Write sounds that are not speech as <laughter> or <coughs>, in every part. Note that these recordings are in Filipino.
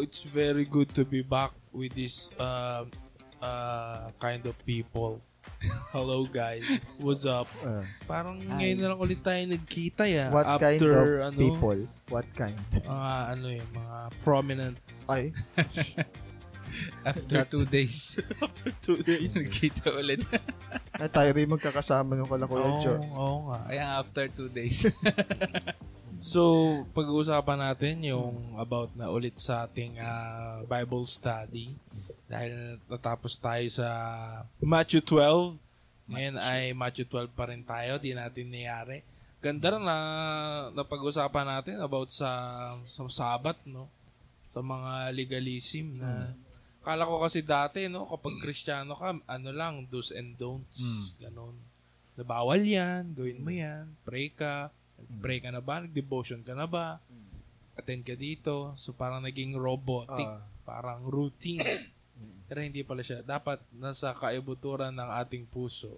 So it's very good to be back with this uh, uh, kind of people. <laughs> Hello guys, what's up? <laughs> Uh, Parang ngayon na lang ulit tayo nagkita ya. what kind After of ano, people? What kind? Mga ano eh, mga prominent Ay, <laughs> After two days, after two days. nagkita ulit. ay tayo rin magkakasama nung kalakuyan, Oo, Chor. oo nga. Kaya after two days. So, pag-uusapan natin yung about na ulit sa ating ah, Bible study. Dahil natapos tayo sa Matthew 12. Ngayon ay Matthew 12 pa rin tayo. Di natin niyari. Ganda rin na napag-usapan natin about sa, sa Sabat, no? Sa mga legalism na Kala ko kasi dati, no, kapag Kristiyano ka, ano lang, do's and don'ts. Ganon. Na bawal yan, gawin mo yan, pray ka, pray ka na ba, nag-devotion ka na ba, attend ka dito. So, parang naging robotic, Ah. parang routine. Pero hindi pala siya. Dapat nasa kaibuturan ng ating puso,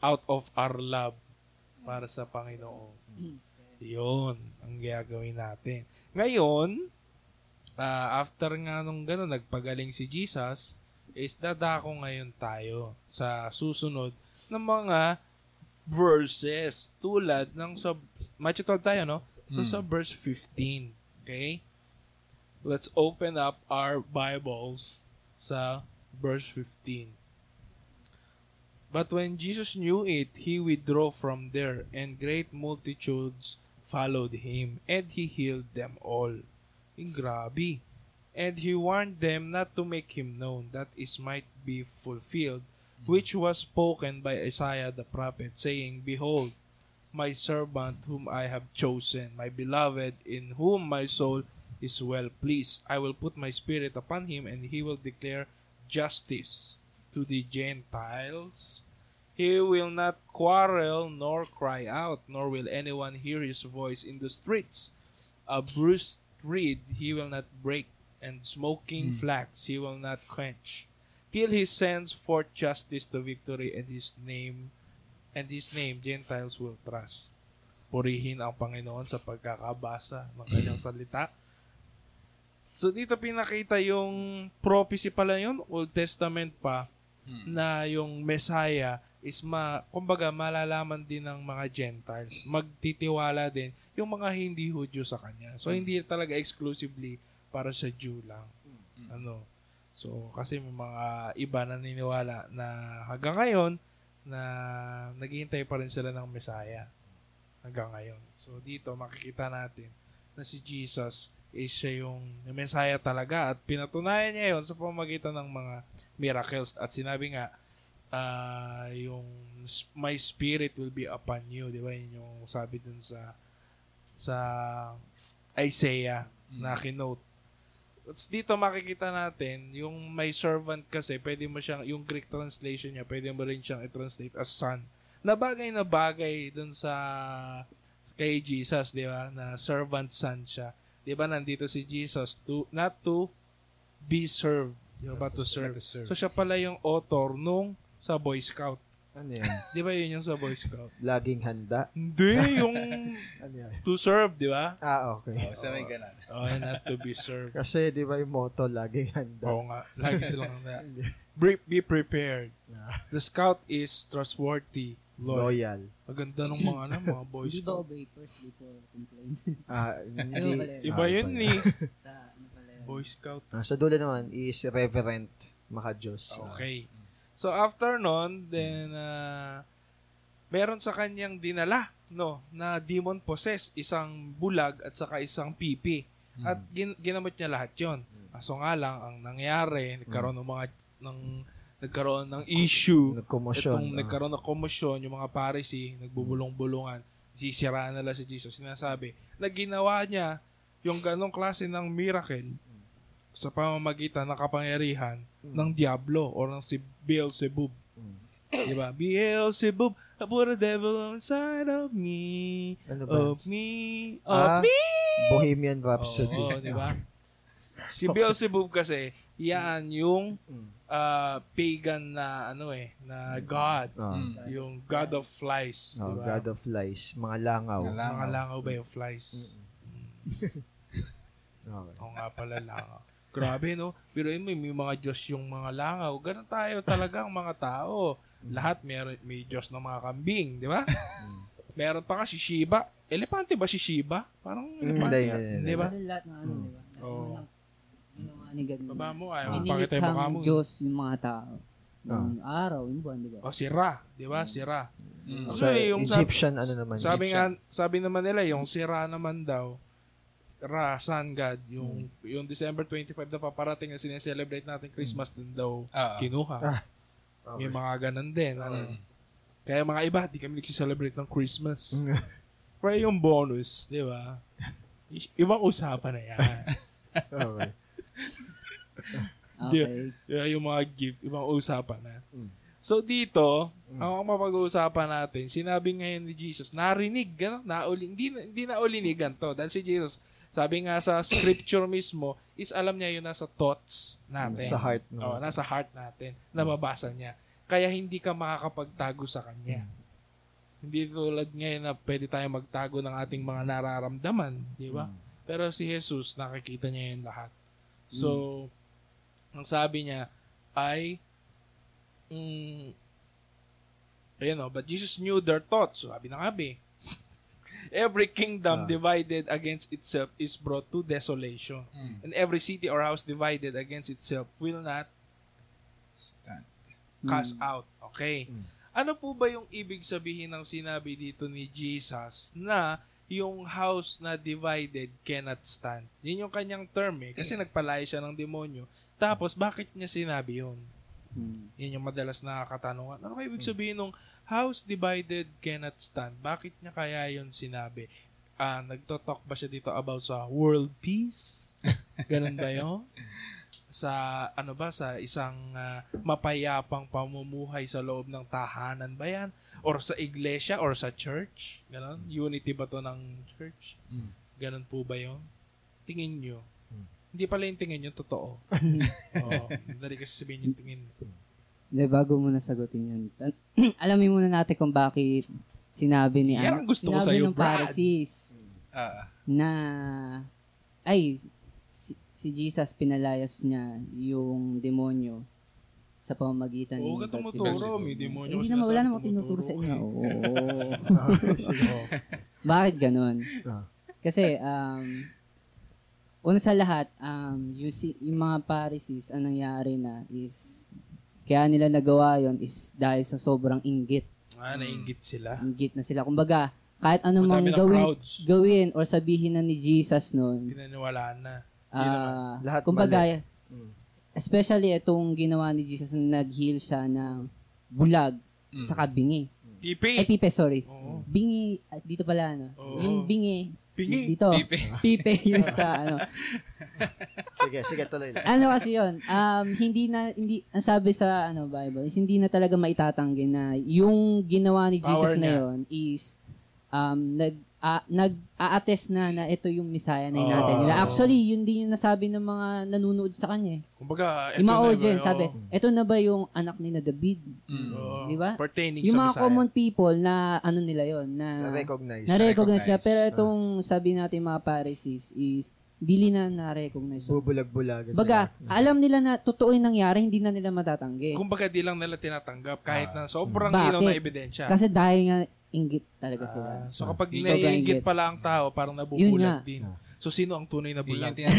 out of our love para sa Panginoon. Yun ang gagawin natin. Ngayon, ah, after nga nung gano'n, nagpagaling si Jesus, is dadako ngayon tayo sa susunod ng mga verses tulad ng sa 12 tayo, no? So sa verse 15, okay? Let's open up our Bibles sa verse 15. But when Jesus knew it, he withdrew from there, and great multitudes followed him, and he healed them all. Yung grabe. And he warned them not to make him known, that is might be fulfilled, which was spoken by Isaiah the prophet, saying, Behold, my servant whom I have chosen, my beloved, in whom my soul is well pleased. I will put my spirit upon him, and he will declare justice to the Gentiles. He will not quarrel nor cry out, nor will anyone hear his voice in the streets. A bruised reed he will not break, and smoking hmm. flax he will not quench, till he sends forth justice to victory, and his name and his name Gentiles will trust. Purihin ang Panginoon sa pagkakabasa ng kanyang <clears throat> salita. So dito pinakita yung prophecy pala yun, Old Testament pa, na yung Messiah is ma, kumbaga malalaman din ng mga Gentiles, magtitiwala din yung mga hindi Hudyo sa kanya. So hindi talaga exclusively para sa Jew lang. Ano? So kasi may mga iba na niniwala na hanggang ngayon na naghihintay pa rin sila ng Messiah hanggang ngayon. So dito makikita natin na si Jesus is siya yung Messiah talaga at pinatunayan niya yon sa pamamagitan ng mga miracles at sinabi nga ah, yung my spirit will be upon you, di ba? Yun yung sabi dun sa sa Isaiah na kinote. Tapos dito makikita natin, yung my servant kasi, pwede mo siyang, yung Greek translation niya, pwede mo rin siyang i-translate as son. Na bagay na bagay dun sa kay Jesus, di ba? Na servant son siya. Di ba nandito si Jesus to not to be served, di ba? But to serve. to serve. So siya pala yung author nung sa Boy Scout. Ano yan? <laughs> Di ba yun yung sa Boy Scout? Laging handa? Hindi, yung <laughs> Ano yan? to serve, di ba? Ah, okay. oh, sa may ganun. Oh, and not to be served. Kasi, di ba yung motto, laging handa? Oo nga, lagi silang na. <laughs> Be, be prepared. Ah, The scout is trustworthy. Loyal. Loyal. Maganda nung mga ano, mga boys. Hindi ba obey first before complain? Ah, Ano hindi. yun? Iba Ah, yun ni sa ano pala yun? Boy Scout. Ah, sa dulo naman is reverent maka-Diyos. Ah, Okay. So after nun, then uh, meron sa kanyang dinala, no, na demon possess, isang bulag at saka isang pipi. At gin- ginamot niya lahat 'yon. Kaso nga lang ang nangyari, nagkaroon ng mga ng nagkaroon ng issue. Nagkomosyon. Itong ah. nagkaroon ng komosyon, yung mga Pharisee, nagbubulong-bulungan, sisiraan nila si Jesus. Sinasabi, na ginawa niya yung ganong klase ng miracle sa pamamagitan ng kapangyarihan ng Diablo or ng si Beelzebub. Mm. Di ba? Beelzebub, I put a devil inside of me, Ano ba? of me, Ah, of me. Bohemian Rhapsody. Oo, di ba? <laughs> Si Beelzebub kasi, yan yung Mm. ah, pagan na ano eh, na god. Ah. Mm. Yung god of flies, Oh, di ba? God of Lies. Mga langaw. Mga langaw. Mga langaw ba yung flies? <laughs> Okay. Oo nga pala langaw. Grabe, no? Pero mo, may mga Diyos yung mga langaw. Ganun tayo talaga ang mga tao. Lahat may, may Diyos ng mga kambing, di ba? Meron pa nga si Shiba. Elepante ba si Shiba? Parang elepante. Hindi, yan. Di ba? Kasi lahat ng ano, di ba? Lahat Oo. naman ng ginawa ni God. Baba mo, ayaw mo pakita yung mukha mo. Diyos yung mga tao. Yung araw, yung buwan, di ba? O, si Ra. Di ba? Si Ra. Mm. Sa eh, yung sabi- Egyptian, ano naman? Sabi Egyptian. nga, sabi naman nila, yung si Ra naman daw, Ra, Sun God, yung, yung December 25 na paparating na sineselebrate natin Christmas, dun daw Ah. kinuha. Ah, May mga ganun din. Ano? Kaya mga iba, di kami nagsiselebrate ng Christmas. <laughs> Kaya yung bonus, di ba? I- Ibang usapan na yan. <laughs> okay. Okay. Kaya yung mga gift, ibang usapan na. Mm. So dito, ang mapag-uusapan natin, sinabi ngayon ni Jesus, narinig, gano, nauli, hindi, hindi naulinigan to. Dahil si Jesus, sabi nga sa scripture mismo, is alam niya yun nasa thoughts natin. Sa heart. No? Oo, nasa heart natin. Nababasa niya. Kaya hindi ka makakapagtago sa kanya. Hindi tulad ngayon na pwede tayo magtago ng ating mga nararamdaman, di ba? Pero si Jesus, nakikita niya yun lahat. So, ang sabi niya ay, mm, ayun o, but Jesus knew their thoughts. So, sabi na nga be, every kingdom Ah. divided against itself is brought to desolation. Mm. And every city or house divided against itself will not Stand. cast out. Okay. Mm. Ano po ba yung ibig sabihin ng sinabi dito ni Jesus na yung house na divided cannot stand? Yun yung kanyang term eh. Kasi nagpalaya siya ng demonyo. Tapos, bakit niya sinabi yun? Hmm. Yun yung madalas na katanungan. Ano kaya ibig sabihin ng house divided cannot stand? Bakit niya kaya yun sinabi? Ah, nagtotalk ba siya dito about sa world peace? <laughs> Ganun ba yun? Sa ano ba sa isang ah, mapayapang pamumuhay sa loob ng tahanan ba yan? Or sa iglesia or sa church? Ganon? Unity ba to ng church? Mm. Ganon po ba yun? Tingin nyo. Hindi pala yung tingin nyo, totoo. <laughs> Oo. Dali kasi sabihin yung tingin. Hindi, bago mo na sagutin yun. <clears throat> Alamin muna natin kung bakit sinabi ni Yan ang gusto ko sinabi sa'yo, ng Brad. Pharisees Ah. na ay si, si Jesus pinalayas niya yung demonyo sa pamamagitan Oo, ni ka tumuturo. May demonyo. Hindi naman, wala namang tinuturo sa inyo. tumuturo <laughs> Oo. eh. <laughs> Bakit ganun? Ah. Kasi, um, una sa lahat, um, yung, si- yung mga Pharisees, ang nangyari na is, kaya nila nagawa yon is dahil sa sobrang inggit. Ah, nainggit sila. Inggit na sila. Kumbaga, kahit anumang gawin, crowds. gawin or sabihin na ni Jesus noon, Pinaniwalaan na. ah, Lahat kumbaga, Mm. especially itong ginawa ni Jesus na nag-heal siya ng bulag Mm. sa bingi. Pipi. Ay, pipe, sorry. Oo. Bingi, ah, dito pala, ano? Oo. Yung bingi, Bingi. dito. Pipe. <laughs> Pipe yung sa, ano. Sige, sige, tuloy lang. ano kasi yun, um, hindi na, hindi, ang sabi sa, ano, Bible, is hindi na talaga maitatanggi na yung ginawa ni Jesus Power na niya. yun is, um, nag, a, nag-a-attest na na ito yung Messiah na Oo. hinatay nila. Actually, yun din yung nasabi ng mga nanonood sa kanya. eh. Kumbaga, eto Yung mga na ba, audience, sabi, ito na ba yung anak ni na David? Mm. Oo. Di ba? Pertaining Yung sa mga Messiah. common people na ano nila yon na Na-recognize. na-recognize. Na-recognize. Pero itong sabi natin mga Pharisees is dili na na-recognize. So, Bubulag-bulagan. baga, sila. alam nila na totoo yung nangyari, hindi na nila matatanggi. Kumbaga, di lang nila tinatanggap kahit na sobrang Bakit? linaw na ebidensya. Kasi dahil nga inggit talaga sila. Ah, so kapag Sobrang naiingit inggit. pala ang tao, parang nabubulag din. So sino ang tunay na Yun bulag? yung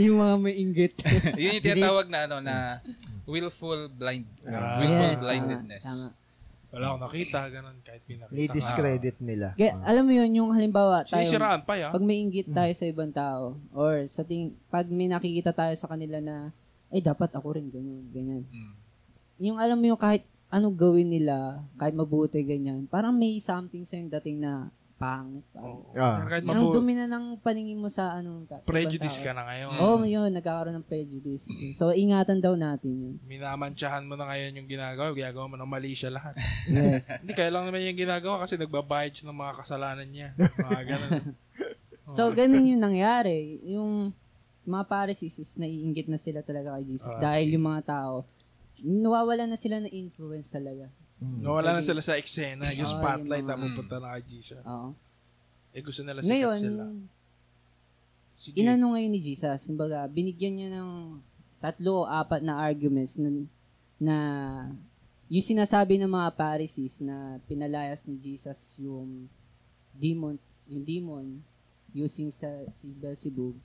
<laughs> yung mga may inggit. yun yung tinatawag na ano na willful blind. Ah. willful yes, blindedness. Tama, tama. Wala akong nakita, ganun, kahit pinakita. Ni-discredit nila. Kaya, alam mo yun, yung halimbawa, tayo, Sinisiraan pa ya. pag may inggit tayo sa ibang tao, or sa ting, pag may nakikita tayo sa kanila na, ay, dapat ako rin, ganyan, ganyan. Mm. Yung alam mo yung kahit anong gawin nila, kahit mabuti, ganyan, parang may something sa yung dating na pangit. Parang, Oo. Ah. Kahit ang mabu- dumi na ng paningin mo sa anong ta- sa prejudice ka na ngayon. Oo, oh, yun, nagkakaroon ng prejudice. So, ingatan daw natin yun. Minamantsahan mo na ngayon yung ginagawa, ginagawa mo ng mali siya lahat. <laughs> Yes. Hindi, kaya lang naman yung ginagawa kasi nagbabayad siya ng mga kasalanan niya. <laughs> Mga ganun. <laughs> so, ganun yung nangyari. Yung mga Pharisees is naiingit na sila talaga kay Jesus Ah. dahil yung mga tao, nawawala na sila ng influence talaga. Mm. Nawala na sila sa eksena. Yung spotlight yung na mga- pupunta na kay Jesus. Oo. Eh gusto nila sikat Ngayon, sila. Sige. inano ngayon ni Jesus, kumbaga, binigyan niya ng tatlo o apat na arguments na, na yung sinasabi ng mga Pharisees na pinalayas ni Jesus yung demon, yung demon using sa si Beelzebub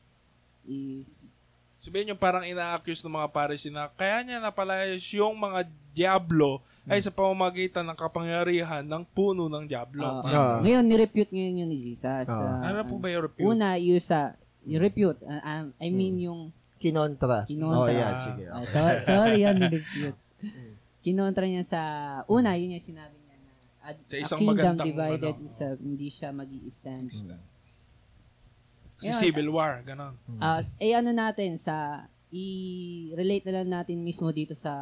is Sabihin yung parang ina-accuse ng mga Pharisee na kaya niya napalayas yung mga Diablo ay sa pamamagitan ng kapangyarihan ng puno ng Diablo. uh, Ah. ngayon nirepute ngayon yun ni Jesus. Ah. Ah, ano po ba yung review? Una, yung sa yung repute. ah, um, I mean yung Kinontra. Kinontra. Oh, yan. Sige. Ah, so, sorry yan, nirepute. Kinontra niya sa, una, yun yung sinabi niya na a, Sa a isang kingdom magandang, divided ano, is hindi siya mag stand Si Ayun. Civil War, ganon. Ah, eh ano natin sa i-relate na lang natin mismo dito sa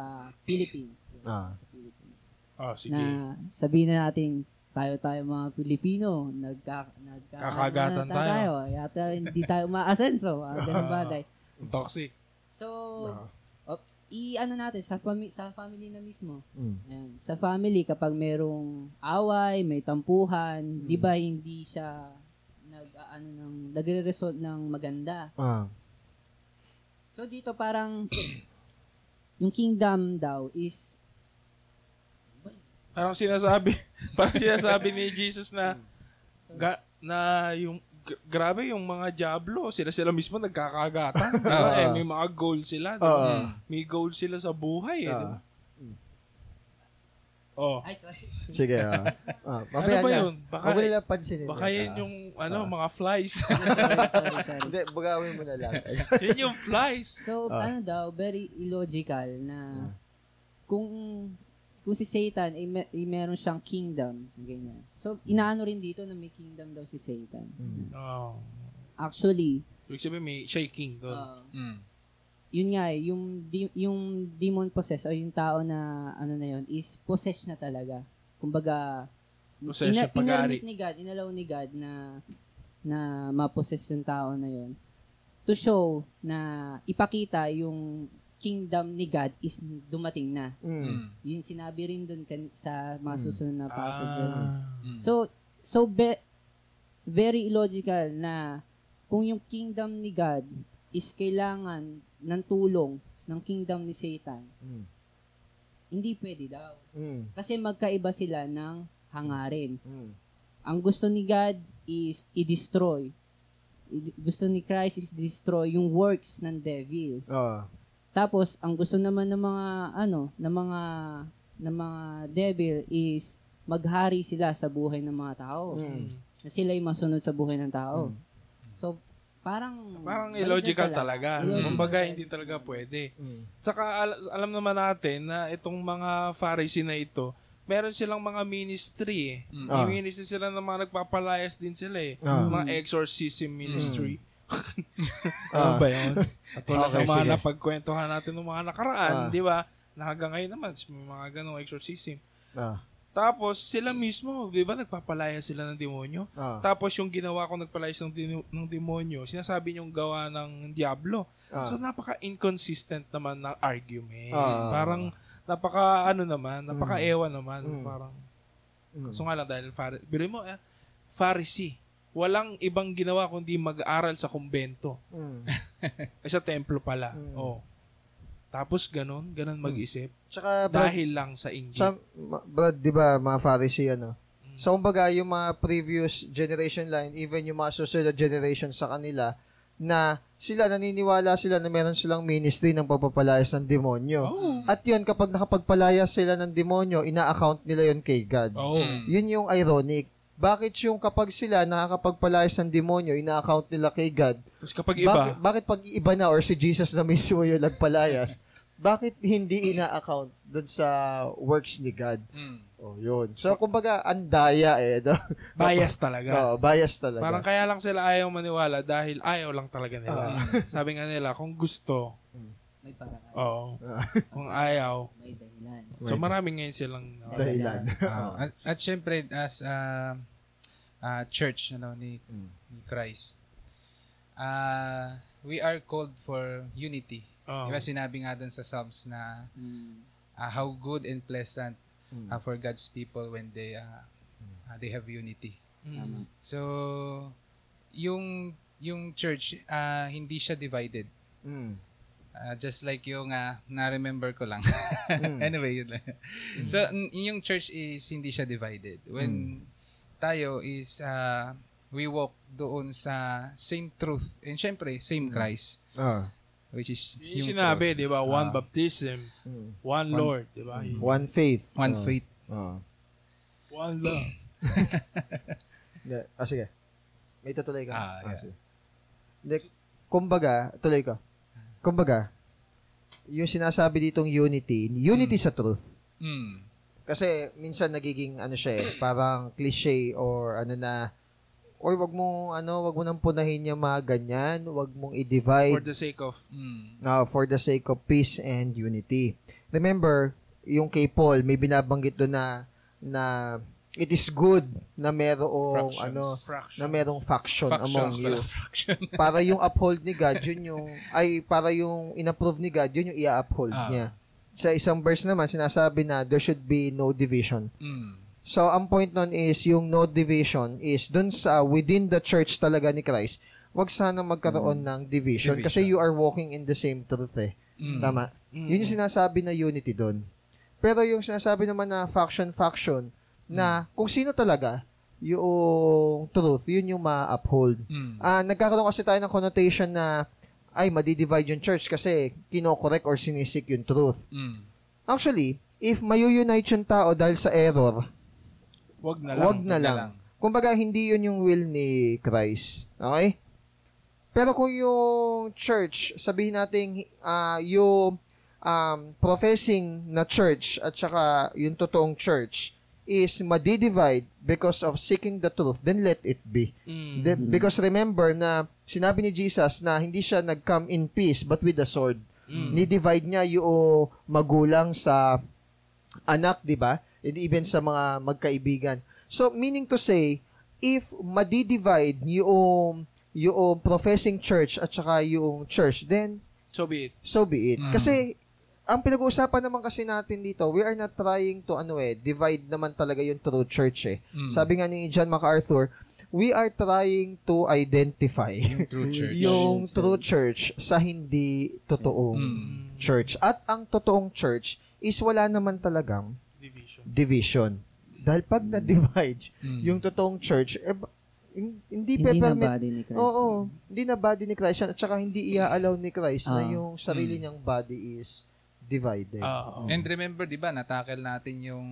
Philippines. Ah. Sa Philippines. Oh, sige. Na sabihin na natin tayo tayo mga Pilipino, nagka, nagka Kakagatan na- tayo. Yata hindi tayo umaasenso, uh, <laughs> ganun bagay. Toxic. So, Ah. op, i-ano natin sa fami- sa family na mismo. Mm. Ayan. Sa family kapag merong away, may tampuhan, 'di ba hindi siya nag ano ng nagre-result ng maganda. Ah. So dito parang <coughs> yung kingdom daw is Parang sinasabi, <laughs> parang sinasabi ni Jesus na ga, na yung grabe yung mga Diablo, sila sila mismo nagkakagatan. di ba? Oo. eh, may mga goal sila, di ba? Oo. May goal sila sa buhay, eh, di ba? Ah. Oh. ay sorry. Sige. Ah. <laughs> Ah, Ano ba yun? Baka, mo nila pansinin. baka yan. yun Ah. yung ano, mga flies. sorry, sorry, sorry. <laughs> Hindi, bagawin mo na lang. <laughs> yun yung flies. So Ah. ano daw very illogical na kung kung si Satan ay, may, ay meron siyang kingdom, ganyan. So inaano rin dito na may kingdom daw si Satan. Mm. Oh. Actually, Ibig sabihin may shaking doon. uh, Mm. Yun nga eh, yung, di- yung demon possessed or yung tao na ano na yun is possessed na talaga. Kumbaga, Possessed yung pag-aari. inermit ni God, inalaw ni God na na ma-possess yung tao na yun to show na ipakita yung kingdom ni God is dumating na. Mm. Yun sinabi rin dun kan- sa mga Mm. susunod na passages. Ah. Mm. So, so be, very illogical na kung yung kingdom ni God is kailangan ng tulong ng kingdom ni Satan, Mm. hindi pwede daw. Mm. Kasi magkaiba sila ng hangarin. Mm. Ang gusto ni God is i-destroy. I- gusto ni Christ is destroy yung works ng devil. Ah. Tapos ang gusto naman ng mga ano, ng mga ng mga devil is maghari sila sa buhay ng mga tao. Mm. Na sila'y masunod sa buhay ng tao. Mm. So parang Parang illogical talaga. Illogical Kumbaga, talaga. hindi talaga pwede. Mm. Saka al- alam naman natin na itong mga Pharisee na ito, meron silang mga ministry eh. Mm. May Ah. ministry sila na mga nagpapalayas din sila eh. Ah. Mga exorcism ministry. Ah. <laughs> ano ba yun? At tulad Okay, ng mga napagkwentuhan natin ng mga nakaraan, Ah. di ba? Na hanggang ngayon naman, may mga ganong exorcism. Ah. Tapos, sila mismo, di ba, nagpapalaya sila ng demonyo? Ah. Tapos, yung ginawa ko nagpalayas ng, dino- ng demonyo, sinasabi niyong gawa ng Diablo. Ah. So, napaka-inconsistent naman ng argument. Ah. Parang, napaka, ano naman, napaka-ewa naman. Mm. Parang, Mm. so nga lang, dahil, Phari- biro mo, eh, Pharisee. Walang ibang ginawa kundi mag-aaral sa kumbento. Mm. Ay, <laughs> sa templo pala. Mm. Oh. Tapos, ganun, ganun mag-isip. Tsaka, Brad, Dahil lang sa Injil. sa, ma- Brad, di ba, mga Pharisee, ano? Mm. So, kumbaga, yung mga previous generation line, even yung mga susunod generation sa kanila, na sila, naniniwala sila na meron silang ministry ng pagpapalayas ng demonyo. Oh. At yun, kapag nakapagpalayas sila ng demonyo, ina-account nila yun kay God. Oh. Mm. Yun yung ironic. Bakit yung kapag sila nakakapagpalayas ng demonyo, ina-account nila kay God? Tapos kapag Bakit, iba, bakit pag iba na or si Jesus na mismo yung nagpalayas, bakit hindi ina-account dun sa works ni God? Mm. Oh, yun. So, kumbaga, andaya eh. <laughs> No? bias talaga. Oh, bias talaga. Parang kaya lang sila ayaw maniwala dahil ayaw lang talaga nila. Ah. <laughs> Sabi nga nila, kung gusto, may paraan, oo. Ah. kung ayaw, may dahilan. so maraming ngayon silang uh, Dahilan. <laughs> Ah, at, at syempre, as uh, uh, church ano, ni, Mm. ni Christ, uh, we are called for unity. oh. Diba sinabi nga dun sa Psalms na Mm. uh, how good and pleasant Mm. uh, for God's people when they uh, uh, they have unity. Mm. So, yung yung church, ah, hindi siya divided. Mm. Ah, just like yung ah, na-remember ko lang. Mm. <laughs> anyway, yun lang. So, n- yung church is hindi siya divided. When tayo is ah, we walk doon sa same truth and syempre same Christ Ah. which is Yung sinabi, di ba? One Ah. baptism, Mm. one Lord, di ba? Yung One faith. one Ah. faith. Ah. One love. <laughs> Ah, sige. May tutuloy ka. Ah, yeah. sige. Hindi, kumbaga, tuloy ko. Kumbaga, yung sinasabi ditong unity, unity sa truth. Mm. Kasi minsan nagiging ano siya eh, parang cliche or ano na or wag mo ano, wag mo nang punahin yung mga ganyan, wag mong i-divide For the sake of Mm. uh, for the sake of peace and unity. Remember, yung kay Paul, may binabanggit doon na na it is good na merong Fractions. ano fraction. na merong faction, among Factions you. pala, fraction. para yung uphold ni God, yun yung ay para yung inapprove ni God, yun yung i-uphold Ah. niya. Sa isang verse naman sinasabi na there should be no division. Mm. So, ang point nun is, yung no division is, dun sa, within the church talaga ni Christ, wag sana magkaroon ng division, Division. kasi you are walking in the same truth eh. Mm. Tama? Mm. Yun yung sinasabi na unity dun. Pero yung sinasabi naman na faction-faction, na kung sino talaga, yung truth, yun yung ma-uphold. Mm. Ah, nagkakaroon kasi tayo ng connotation na, ay, madidivide yung church kasi kinokorek or sinisik yung truth. Mm. Actually, if mayu-unite yung tao dahil sa error, Wag na lang. wag na lang. Kumbaga, hindi yun yung will ni Christ. Okay? Pero kung yung church, sabihin natin, ah yung um, professing na church at saka yung totoong church is madidivide because of seeking the truth, then let it be. Mm. Then- because remember na sinabi ni Jesus na hindi siya nag-come in peace but with the sword. Mm. Ni-divide niya yung magulang sa anak, di ba? And even sa mga magkaibigan. So, meaning to say, if madidivide yung, yung professing church at saka yung church, then So be it. so be it. Mm. Kasi, ang pinag-uusapan naman kasi natin dito, we are not trying to, ano eh, divide naman talaga yung true church eh. Mm. Sabi nga ni John MacArthur, we are trying to identify yung true <laughs> church. yung true church sa hindi totoong Mm. church. At ang totoong church is wala naman talagang Division. division. Dahil pag na-divide Mm. yung totoong church, eh, hindi, Hindi na body ni Christ. Oo, hindi na body ni Christ. At saka hindi i-allow ni Christ na Ah. yung sarili Mm. niyang body is divided. Oo. And remember, di ba, natakil natin yung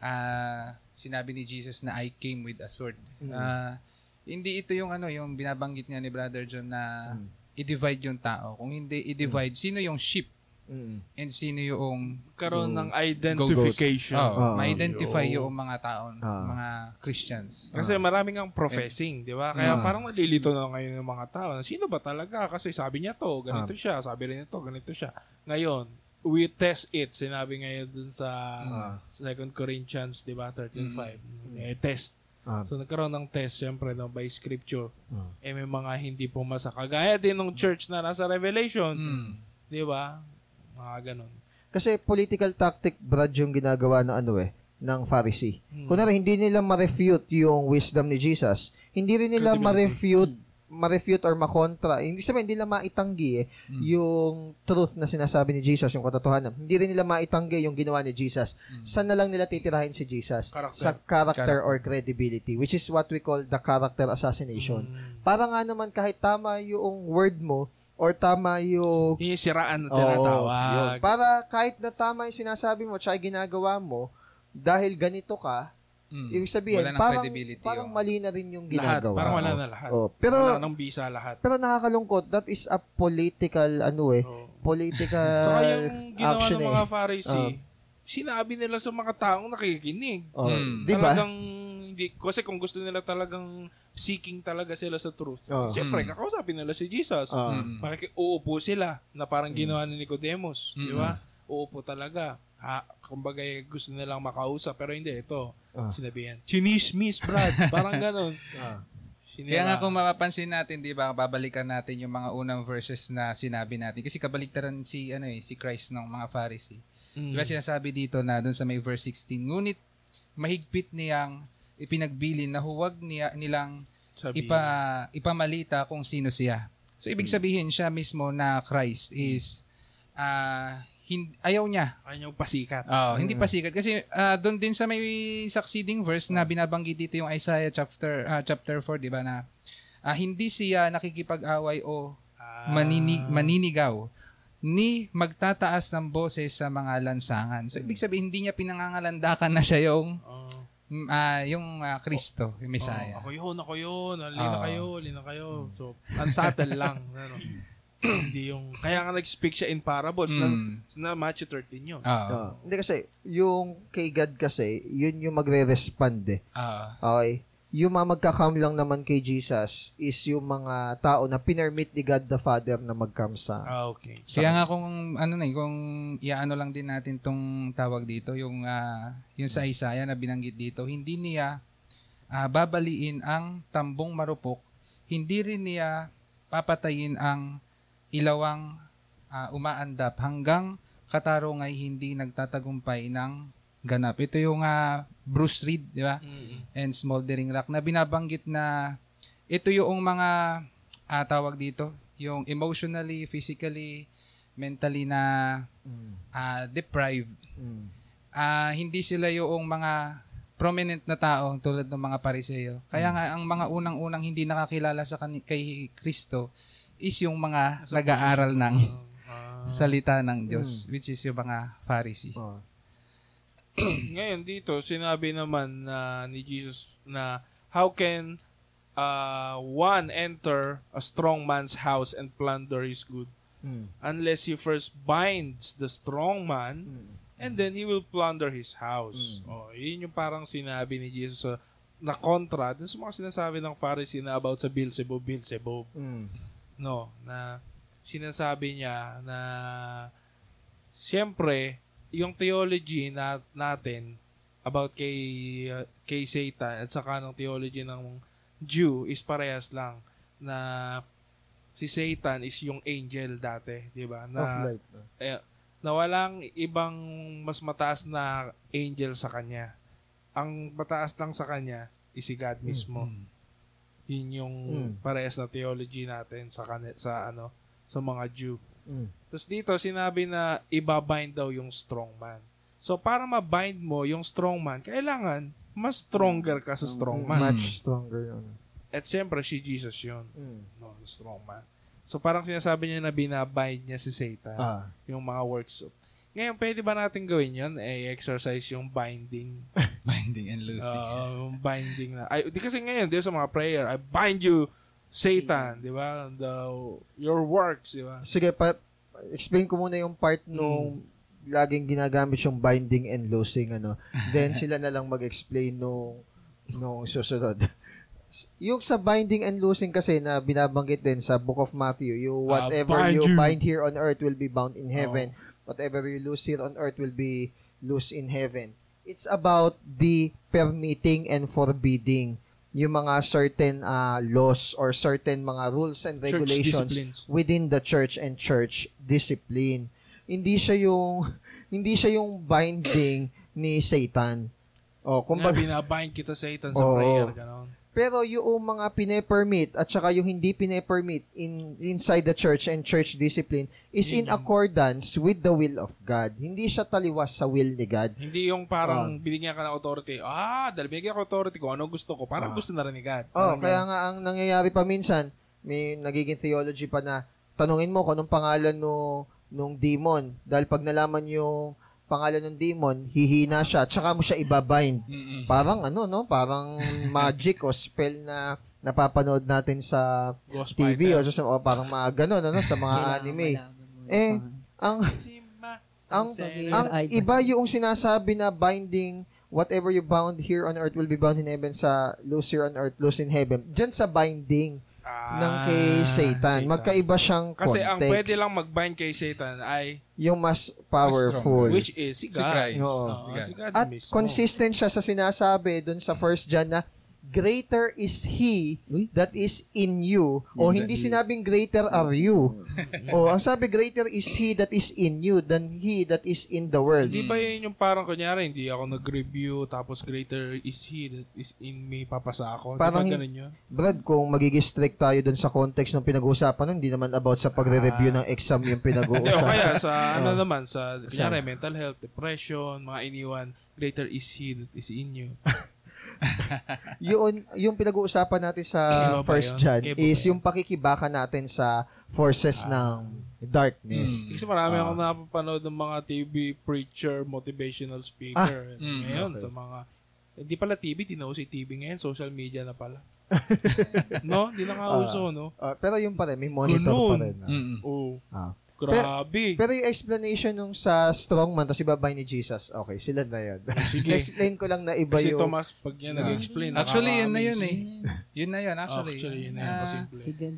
ah, sinabi ni Jesus na I came with a sword. Mm. Ah, hindi ito yung ano, yung binabanggit nga ni Brother John na Mm. i-divide yung tao. Kung hindi i-divide, sino yung sheep Mm. and sino yung Karoon Go- ng identification. oh, Ah. ma-identify Yun. yung mga tao, Ah. mga Christians. Kasi maraming ang professing, di ba? Kaya Ah. parang nalilito na ngayon ng mga tao. Sino ba talaga? Kasi sabi niya to, ganito siya. Sabi rin ito, ganito siya. Ngayon, we test it. Sinabi ngayon dun sa Ah. 2 Corinthians, di ba? 13.5. Eh, test. Ah. So, nagkaroon ng test, syempre, no, by scripture. Ah. Eh, may mga hindi pumasa. Kagaya din ng church na nasa Revelation. Mm. Di ba? Mga ganun. Kasi political tactic, Brad, yung ginagawa ng ano eh, ng Pharisee. Hmm. Kunwari, hindi nila ma-refute yung wisdom ni Jesus. Hindi rin nila ma-refute ma-refute or makontra. Hindi sabihin, hindi nila maitanggi eh, Mm. yung truth na sinasabi ni Jesus, yung katotohanan. Hindi rin nila maitanggi yung ginawa ni Jesus. Mm. Saan na lang nila titirahin si Jesus? Character. Sa character, Character. or credibility, which is what we call the character assassination. Mm. Para nga naman kahit tama yung word mo or tama yung Yung siraan na Oo, yun. tinatawag. Para kahit na tama yung sinasabi mo tsaka ginagawa mo, dahil ganito ka, Mm. ibig sabihin, Wala ng parang, parang oh. mali na rin yung lahat. ginagawa. Parang wala na lahat. Oo. Pero, wala nang bisa lahat. pero nakakalungkot, that is a political, ano eh, Oo. political <laughs> Saka yung ginawa ng eh. mga Pharisee, sinabi nila sa mga taong nakikinig. Oh, Mm. Di ba? Talagang, hindi, kasi kung gusto nila talagang seeking talaga sila sa truth, Oh. syempre, Mm. kakausapin nila si Jesus. Ah. Mm. Makiki- uupo sila na parang ginawa ni Nicodemus. Di Mm. ba? Uupo talaga. Ha, kumbaga eh, gusto nilang makausap pero hindi ito. Ah. Sinabihan, chinismis, Brad. <laughs> Parang ganun. Ah. Sinira. Kaya nga kung mapapansin natin, 'di ba, babalikan natin yung mga unang verses na sinabi natin kasi kabaliktaran si ano eh, si Christ ng mga Pharisee. Mm. Di ba sinasabi dito na doon sa may verse 16, ngunit mahigpit niyang ipinagbilin na huwag niya nilang Sabihin. ipa ipamalita kung sino siya. So ibig Hmm. sabihin siya mismo na Christ is ah hin- ayaw niya. Ayaw pasikat. Oh, hindi pa sikat kasi ah, doon din sa may succeeding verse na binabanggit dito yung Isaiah chapter ah, chapter 4, 'di ba na ah, hindi siya nakikipag-away o manini, maninigaw ni magtataas ng boses sa mga lansangan. So ibig sabihin hindi niya pinangangalandakan na siya yung Oh. mm, ah, yung ah, Kristo, yung Messiah. Oh, ako yun, ako yun. Lina Oo. kayo, lina kayo. So, unsubtle lang. <laughs> Ano. <clears throat> Hindi yung, kaya nga nag-speak siya in parables na, Mm. na Matthew 13 yun. Oo. Ah. Hindi kasi, yung kay God kasi, yun yung magre-respond eh. Oo. Okay? Yung mga magkakam lang naman kay Jesus is yung mga tao na pinermit ni God the Father na magkam sa... Ah, okay. Kaya nga kung ano na eh, kung iaano lang din natin tong tawag dito, yung ah, yung sa Isaiah na binanggit dito, hindi niya ah, babaliin ang tambong marupok, hindi rin niya papatayin ang ilawang ah, umaandap hanggang katarong ay hindi nagtatagumpay ng ganap. Ito yung ah, Bruce Reed, di ba? Mm. and Smoldering Rock na binabanggit na ito yung mga ah, tawag dito, yung emotionally, physically, mentally na Mm. ah, deprived. Mm. Ah, hindi sila yung mga prominent na tao tulad ng mga pariseo. Kaya nga ang mga unang-unang hindi nakakilala sa kani- kay Kristo is yung mga Sa nag-aaral <laughs> ng Ah. salita ng Diyos, which is yung mga Pharisee. Oh. <clears throat> Ngayon dito, sinabi naman na ni Jesus na how can uh, one enter a strong man's house and plunder his good Mm. unless he first binds the strong man Mm. and then he will plunder his house. Oh, yun yung parang sinabi ni Jesus sa na kontra dun sa mga sinasabi ng Pharisee na about sa Beelzebub, Beelzebub. Mm. No, na sinasabi niya na siyempre yung theology na, natin about kay uh, kay Satan at saka ng theology ng Jew is parehas lang na si Satan is yung angel dati, 'di ba? Na light. no? eh, na walang ibang mas mataas na angel sa kanya. Ang mataas lang sa kanya is si God mismo. Mm. Yun yung Mm. parehas na theology natin sa kani- sa ano sa mga Jew. Mm. Tapos dito sinabi na ibabind daw yung strong man. So para mabind mo yung strong man, kailangan mas stronger ka sa strong man. Much stronger yun. At siyempre si Jesus yun, Mm. no, the strong man. So parang sinasabi niya na binabind niya si Satan Ah. yung mga works. of- Ngayon, pwede ba natin gawin yun? Eh, exercise yung binding. <laughs> Binding and loosing. Oo, yung binding na. Ay, di kasi ngayon, di sa mga prayer, I bind you, Satan, di ba? The, your works, di ba? Sige, pa, explain ko muna yung part nung laging ginagamit yung binding and loosing ano. Then sila na lang mag-explain nung nung susunod. Yung sa binding and loosing kasi na binabanggit din sa Book of Matthew, you Ah, whatever bind you, you. bind here on earth will be bound in heaven. Whatever you loose here on earth will be loose in heaven. It's about the permitting and forbidding yung mga certain uh, laws or certain mga rules and regulations within the church and church discipline. Hindi siya yung <laughs> hindi siya yung binding ni Satan. O, Kumbaga, binabind kita Satan sa Oo. prayer, gano'n. Pero yung mga pine-permit at saka yung hindi pine-permit in inside the church and church discipline is in yung- accordance with the will of God. Hindi siya taliwas sa will ni God. Hindi yung parang binigyan ka ng authority. Ah, dahil binigyan ko authority ko, ano gusto ko? Parang Ah. gusto na rin ni God. Oh, kaya nga ang nangyayari pa minsan, may nagiging theology pa na tanungin mo kung anong pangalan no nung demon dahil pag nalaman yung pangalan ng demon, hihina siya, tsaka mo siya ibabind. Mm-mm. Parang ano no, parang magic o spell na napapanood natin sa Ghost TV o fighter. sa o parang mga ganun ano sa mga Kailangan anime. Eh. Ang ang ang iba yung sinasabi na binding whatever you bound here on earth will be bound in heaven sa loose here on earth, loose in heaven. Diyan sa binding Ah, ng kay Satan. Magkaiba siyang Kasi context. ang pwede lang mag-bind kay Satan ay yung mas powerful. which is si Si God. Christ. Oo. Oo, si God At mismo. consistent siya sa sinasabi dun sa first John na greater is He that is in you. O hindi sinabing greater are you. o ang sabi, greater is He that is in you than He that is in the world. Hindi ba yun yung parang kunyari, hindi ako nag-review, tapos greater is he that is in me, papasa ako. Parang Di ba hin- ganun yun? Brad, kung magiging strict tayo dun sa context ng pinag-uusapan nun, hindi naman about sa pagre-review ng exam yung Hindi, <laughs> o pinag-uusapan. kaya sa <laughs> ano Oh. naman, sa kunyari, mental health, depression, mga iniwan, greater is he that is in you. <laughs> <laughs> yun, yung pinag-uusapan natin sa Iba First ba is yun? yung pakikibaka natin sa forces ng darkness. Mm. Kasi marami Ah. akong napapanood ng mga TV preacher, motivational speaker. Mm, ngayon, okay. sa mga, hindi pala TV, uso yung TV ngayon, social media na pala. <laughs> no? Di na nga uso, no? Ah, pero yung pa rin, may monitor Ganun. pa rin. ah. Mm-mm. Oo. Ah. Grabe. Pero yung explanation nung sa strongman, tapos ibabay ni Jesus, okay, sila na yun. Sige. <laughs> explain ko lang na iba Kasi yung... Thomas, pag yan nag-explain, Actually, yun na yun eh. <laughs> Yun na yun, actually. Actually, yun na yun. Ah, Pasimple. Si God.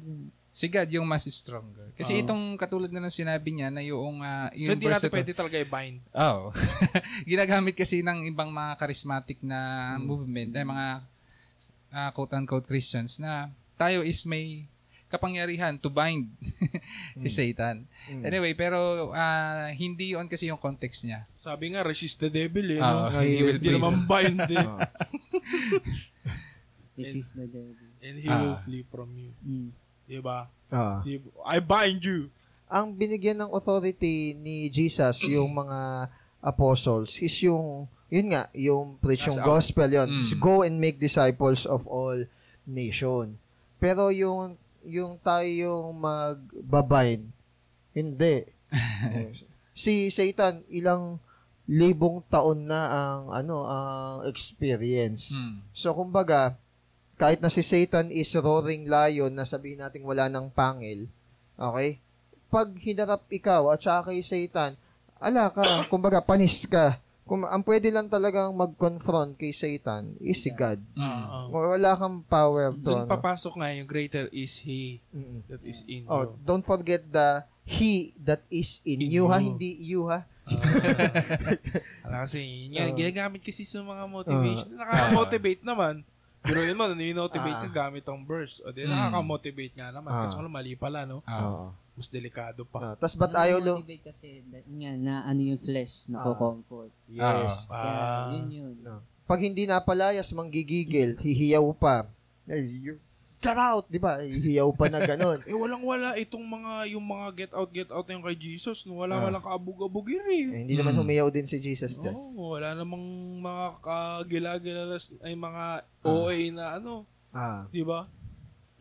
si God yung mas stronger. Kasi Oo. itong katulad na ng sinabi niya na yung, ah, So, yung hindi verse natin pwede talaga i-bind. Oo. <laughs> Ginagamit kasi ng ibang mga charismatic na Hmm. movement, eh, mga ah, quote-unquote Christians na tayo is may kapangyarihan to bind <laughs> si Satan. Mm. Anyway, pero ah, hindi yun kasi yung context niya. Sabi nga, resist the devil eh. Oo, no? he will Hindi naman bind eh. <laughs> Ah. <laughs> This is the devil. And he will Ah. flee from you. Mm. Diba? Ah. Di- I bind you. ang binigyan ng authority ni Jesus <clears throat> yung mga apostles is yung yun nga yung preach yung gospel yun Mm. Go and make disciples of all nation pero yung yung tayo yung magbabind hindi <laughs> si Satan ilang libong taon na ang ano ang experience Mm. So, kumbaga, kahit na si Satan is roaring lion na sabihin natin wala ng pangil, okay? Pag hinarap ikaw at saka kay Satan, ala ka, kumbaga, panis ka. Kung, ang pwede lang talagang mag-confront kay Satan is si God. Oo. Wala kang power to. Doon ano. papasok nga yung greater is he Mm-mm. that is in Oh, you. don't forget the he that is in, In you, ha? you. Hindi you, ha? <laughs> Ala kasi, yan, Oo. ginagamit kasi sa mga motivation. Nakaka-motivate naman. Pero yun mo, <laughs> nanomotivate ka Ah. gamit ang verse. O di, Mm. nakaka-motivate nga naman. Ah. Kasi kung mali pala, no? Oo. Mas delikado pa. Ah, tas ba't ayaw lo? Motivate kasi that, nga, na ano yung flesh, na Ah. comfort Yes. Kaya, Ah. yun yun. Pag hindi napalayas, manggigigil, hihiyaw pa. Eh, Get out, di ba? Hihiyaw pa na ganun. <laughs> Eh, walang-wala itong mga, yung mga get out, get out yung kay Jesus. No? Wala Ah. walang kaabog-abogin eh. Eh, hindi naman Mm. humiyaw din si Jesus dyan. Oo, wala namang mga kagilagilalas ay mga Ah. OA na ano, Ah, di ba?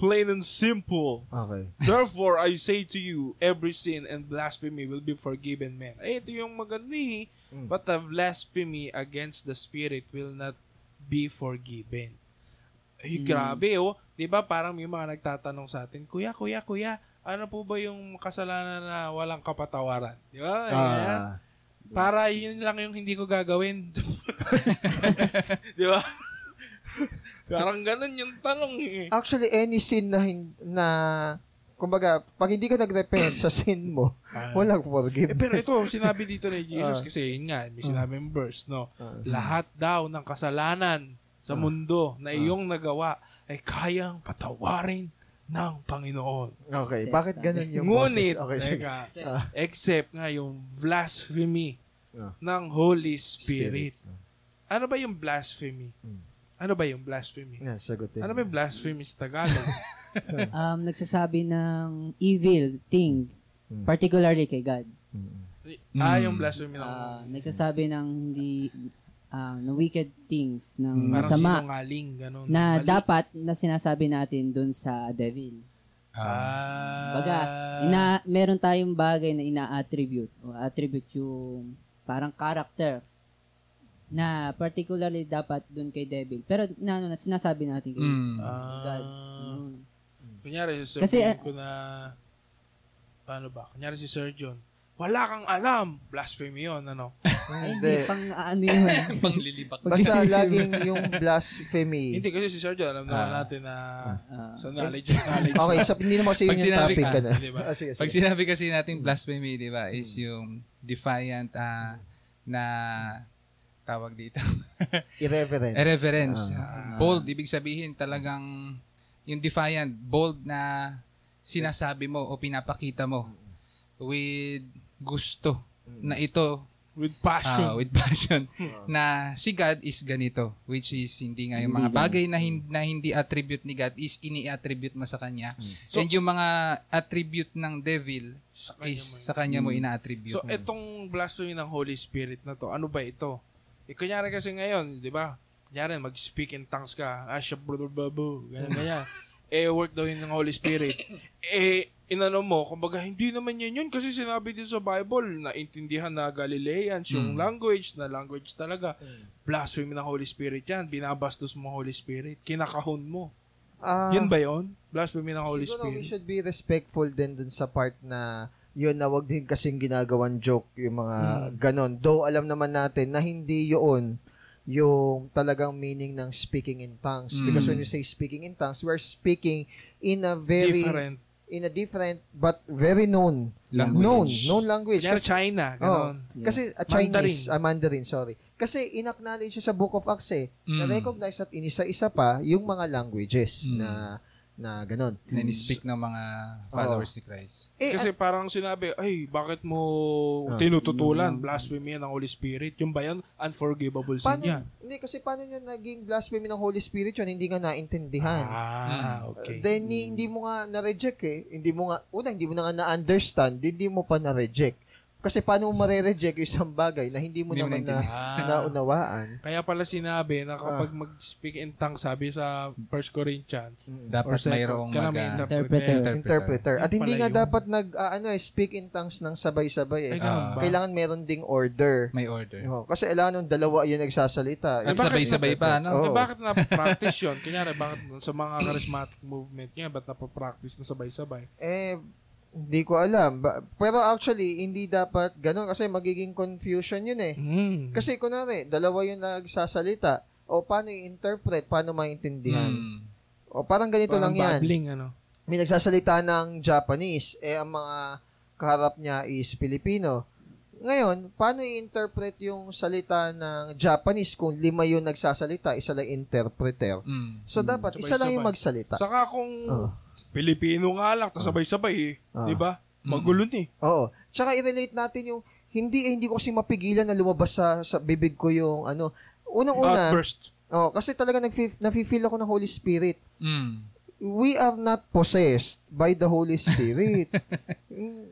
Plain and simple. okay. Therefore, I say to you, every sin and blasphemy will be forgiven men. Eh, ito yung maganda eh. Mm. But the blasphemy against the Spirit will not be forgiven. Ay, Mm. grabe oh. Di ba parang may mga nagtatanong sa atin, Kuya, kuya, kuya, ano po ba yung kasalanan na walang kapatawaran? Di ba? Ah, Para yun lang yung hindi ko gagawin. <laughs> Di ba? Parang ganun yung tanong eh. actually, any sin na, hin- na kumbaga, pag hindi ka nag-repent sa sin mo, walang Eh, forgiveness. pero ito, sinabi dito ni Jesus Ah. kasi yun nga, may sinabi yung verse, no? Ah. Lahat daw ng kasalanan sa Ah. mundo na iyong nagawa ay kayang patawarin ng Panginoon. Okay, Except, bakit ah. ganun yung Ngunit? Okay, sige. teka, Ah, except nga yung blasphemy Ah. ng Holy Spirit. Spirit. Ano ba yung blasphemy? Hmm. Ano ba yung blasphemy? Yan, sagutin. Ano ba yung blasphemy sa Tagalog? <laughs> Um, nagsasabi ng evil thing, Mm. particularly kay God. Mm. ah, yung blasphemy ng Ah, nagsasabi ng hindi, ah, ng wicked things, ng Mm. parang masama, sinungaling, ganun. na Mali. dapat na sinasabi natin dun sa devil. Ah. Ah. Baga, ina, meron tayong bagay na ina-attribute o attribute yung parang character na particularly dapat dun kay devil. Pero na, ano, na sinasabi natin kay Mm. Ah. God. Yun. Kunyari, Kasi, sabihin ah, ko na, paano ba? Kunyari si Sir John, wala kang alam. Blasphemy yun, ano? <laughs> Ay, hindi, Hindi. pang ano yun. <laughs> Panglilibak. Basta laging yung blasphemy. Hindi kasi si Sir John, alam naman Ah. natin na Ah, sa knowledge and knowledge. Okay, so hindi naman kasi yun Pag yung topic ka, ka na. di ba? Ah, sige, Pag sige. sinabi kasi natin blasphemy, di ba, is yung defiant ah, na tawag dito. <laughs> Irreverence. Reverence. Ah. bold, ibig sabihin talagang yung defiant, bold na sinasabi mo o pinapakita mo with gusto na ito With ah, passion. with passion <laughs> na si God is ganito which is hindi nga yung mga bagay na, hin- na hindi attribute ni God is ini-attribute mo sa kanya So- and yung mga attribute ng devil Sa kanya is mo sa kanya mo ina-attribute So, etong blasphemy ng Holy Spirit na to, ano ba ito? Eh, kunyari kasi ngayon, di ba? Kunyari, mag-speak in tongues ka. Ah, siya, brother, babu. Ganyan, ganyan. <laughs> eh, work daw yun ng Holy Spirit. eh, inano mo, kumbaga, hindi naman yan yun kasi sinabi din sa Bible, na intindihan na Galileans, yung Mm. language, na language talaga. Blasphemy ng Holy Spirit yan. Binabastos mo Holy Spirit. Kinakahon mo. Ah, yun ba yun? Blasphemy ng Holy siguro we Spirit. should be respectful din dun sa part na yun na wag din kasing ginagawan joke yung mga Hmm. ganon. Though alam naman natin na hindi yun yung talagang meaning ng speaking in tongues. Mm. Because when you say speaking in tongues, we're speaking in a very Different. in a different but very known Language. known known language. Kasi, China. Ganon. kasi a Mandarin. Chinese, a Mandarin, sorry. Kasi inacknowledge siya sa Book of Acts eh. Mm. Na-recognize at inisa-isa pa yung mga languages Mm. na na ganon. na ni-speak ng mga followers ni Christ. Eh, Kasi parang sinabi, ay, bakit mo Ah. tinututulan? Blasphemy yan ng Holy Spirit. Yung ba yan? Unforgivable sin paano, yan. Hindi, kasi paano niya naging blasphemy ng Holy Spirit yun? Hindi nga naintindihan. Ah, okay. Then, ni- hindi mo nga na-reject eh. Hindi mo nga, una, hindi mo na nga na-understand, hindi mo pa na-reject. Kasi paano mo mare-reject yung isang bagay na hindi mo Hindi mo naman na, Ah, naunawaan? kaya pala sinabi na kapag mag-speak in tongues, sabi sa 1 Corinthians, Dapat second, mayroong na mag, may ah, interpreter. Interpreter. Interpreter. At hindi nga yun. dapat nag, ah, ano eh, speak in tongues ng sabay-sabay eh. Ay, Ah. ba? Kailangan meron ding order. may order. Oh, kasi kailangan nung dalawa yun nagsasalita. At bakit sabay-sabay pa, no? Oo. Eh, bakit na-practice yun? Kunyari, bakit sa mga charismatic movement niya, ba't napapractice na sabay-sabay? Eh, hindi ko alam. Ba- Pero actually, hindi dapat ganun kasi magiging confusion yun eh. Mm. Kasi kunwari, dalawa yung nagsasalita. O paano i-interpret? Paano maintindihan? Mm. O parang ganito lang Parang yan. babbling, ano? May nagsasalita ng Japanese. Eh, ang mga kaharap niya is Filipino. Ngayon, paano i-interpret yung salita ng Japanese kung lima yung nagsasalita, isa lang interpreter? Mm. So, dapat isa lang yung magsalita. Saka kung Oo. Pilipino nga lang, tas sabay-sabay eh. Di ba? Mm. Magulo ni. Oo. Tsaka i-relate natin yung hindi eh, hindi ko kasi mapigilan na lumabas sa sa bibig ko yung ano. Unang-una, Outburst. oh, kasi talaga nag nafe-feel ako ng Holy Spirit. Mm. We are not possessed by the Holy Spirit. <laughs>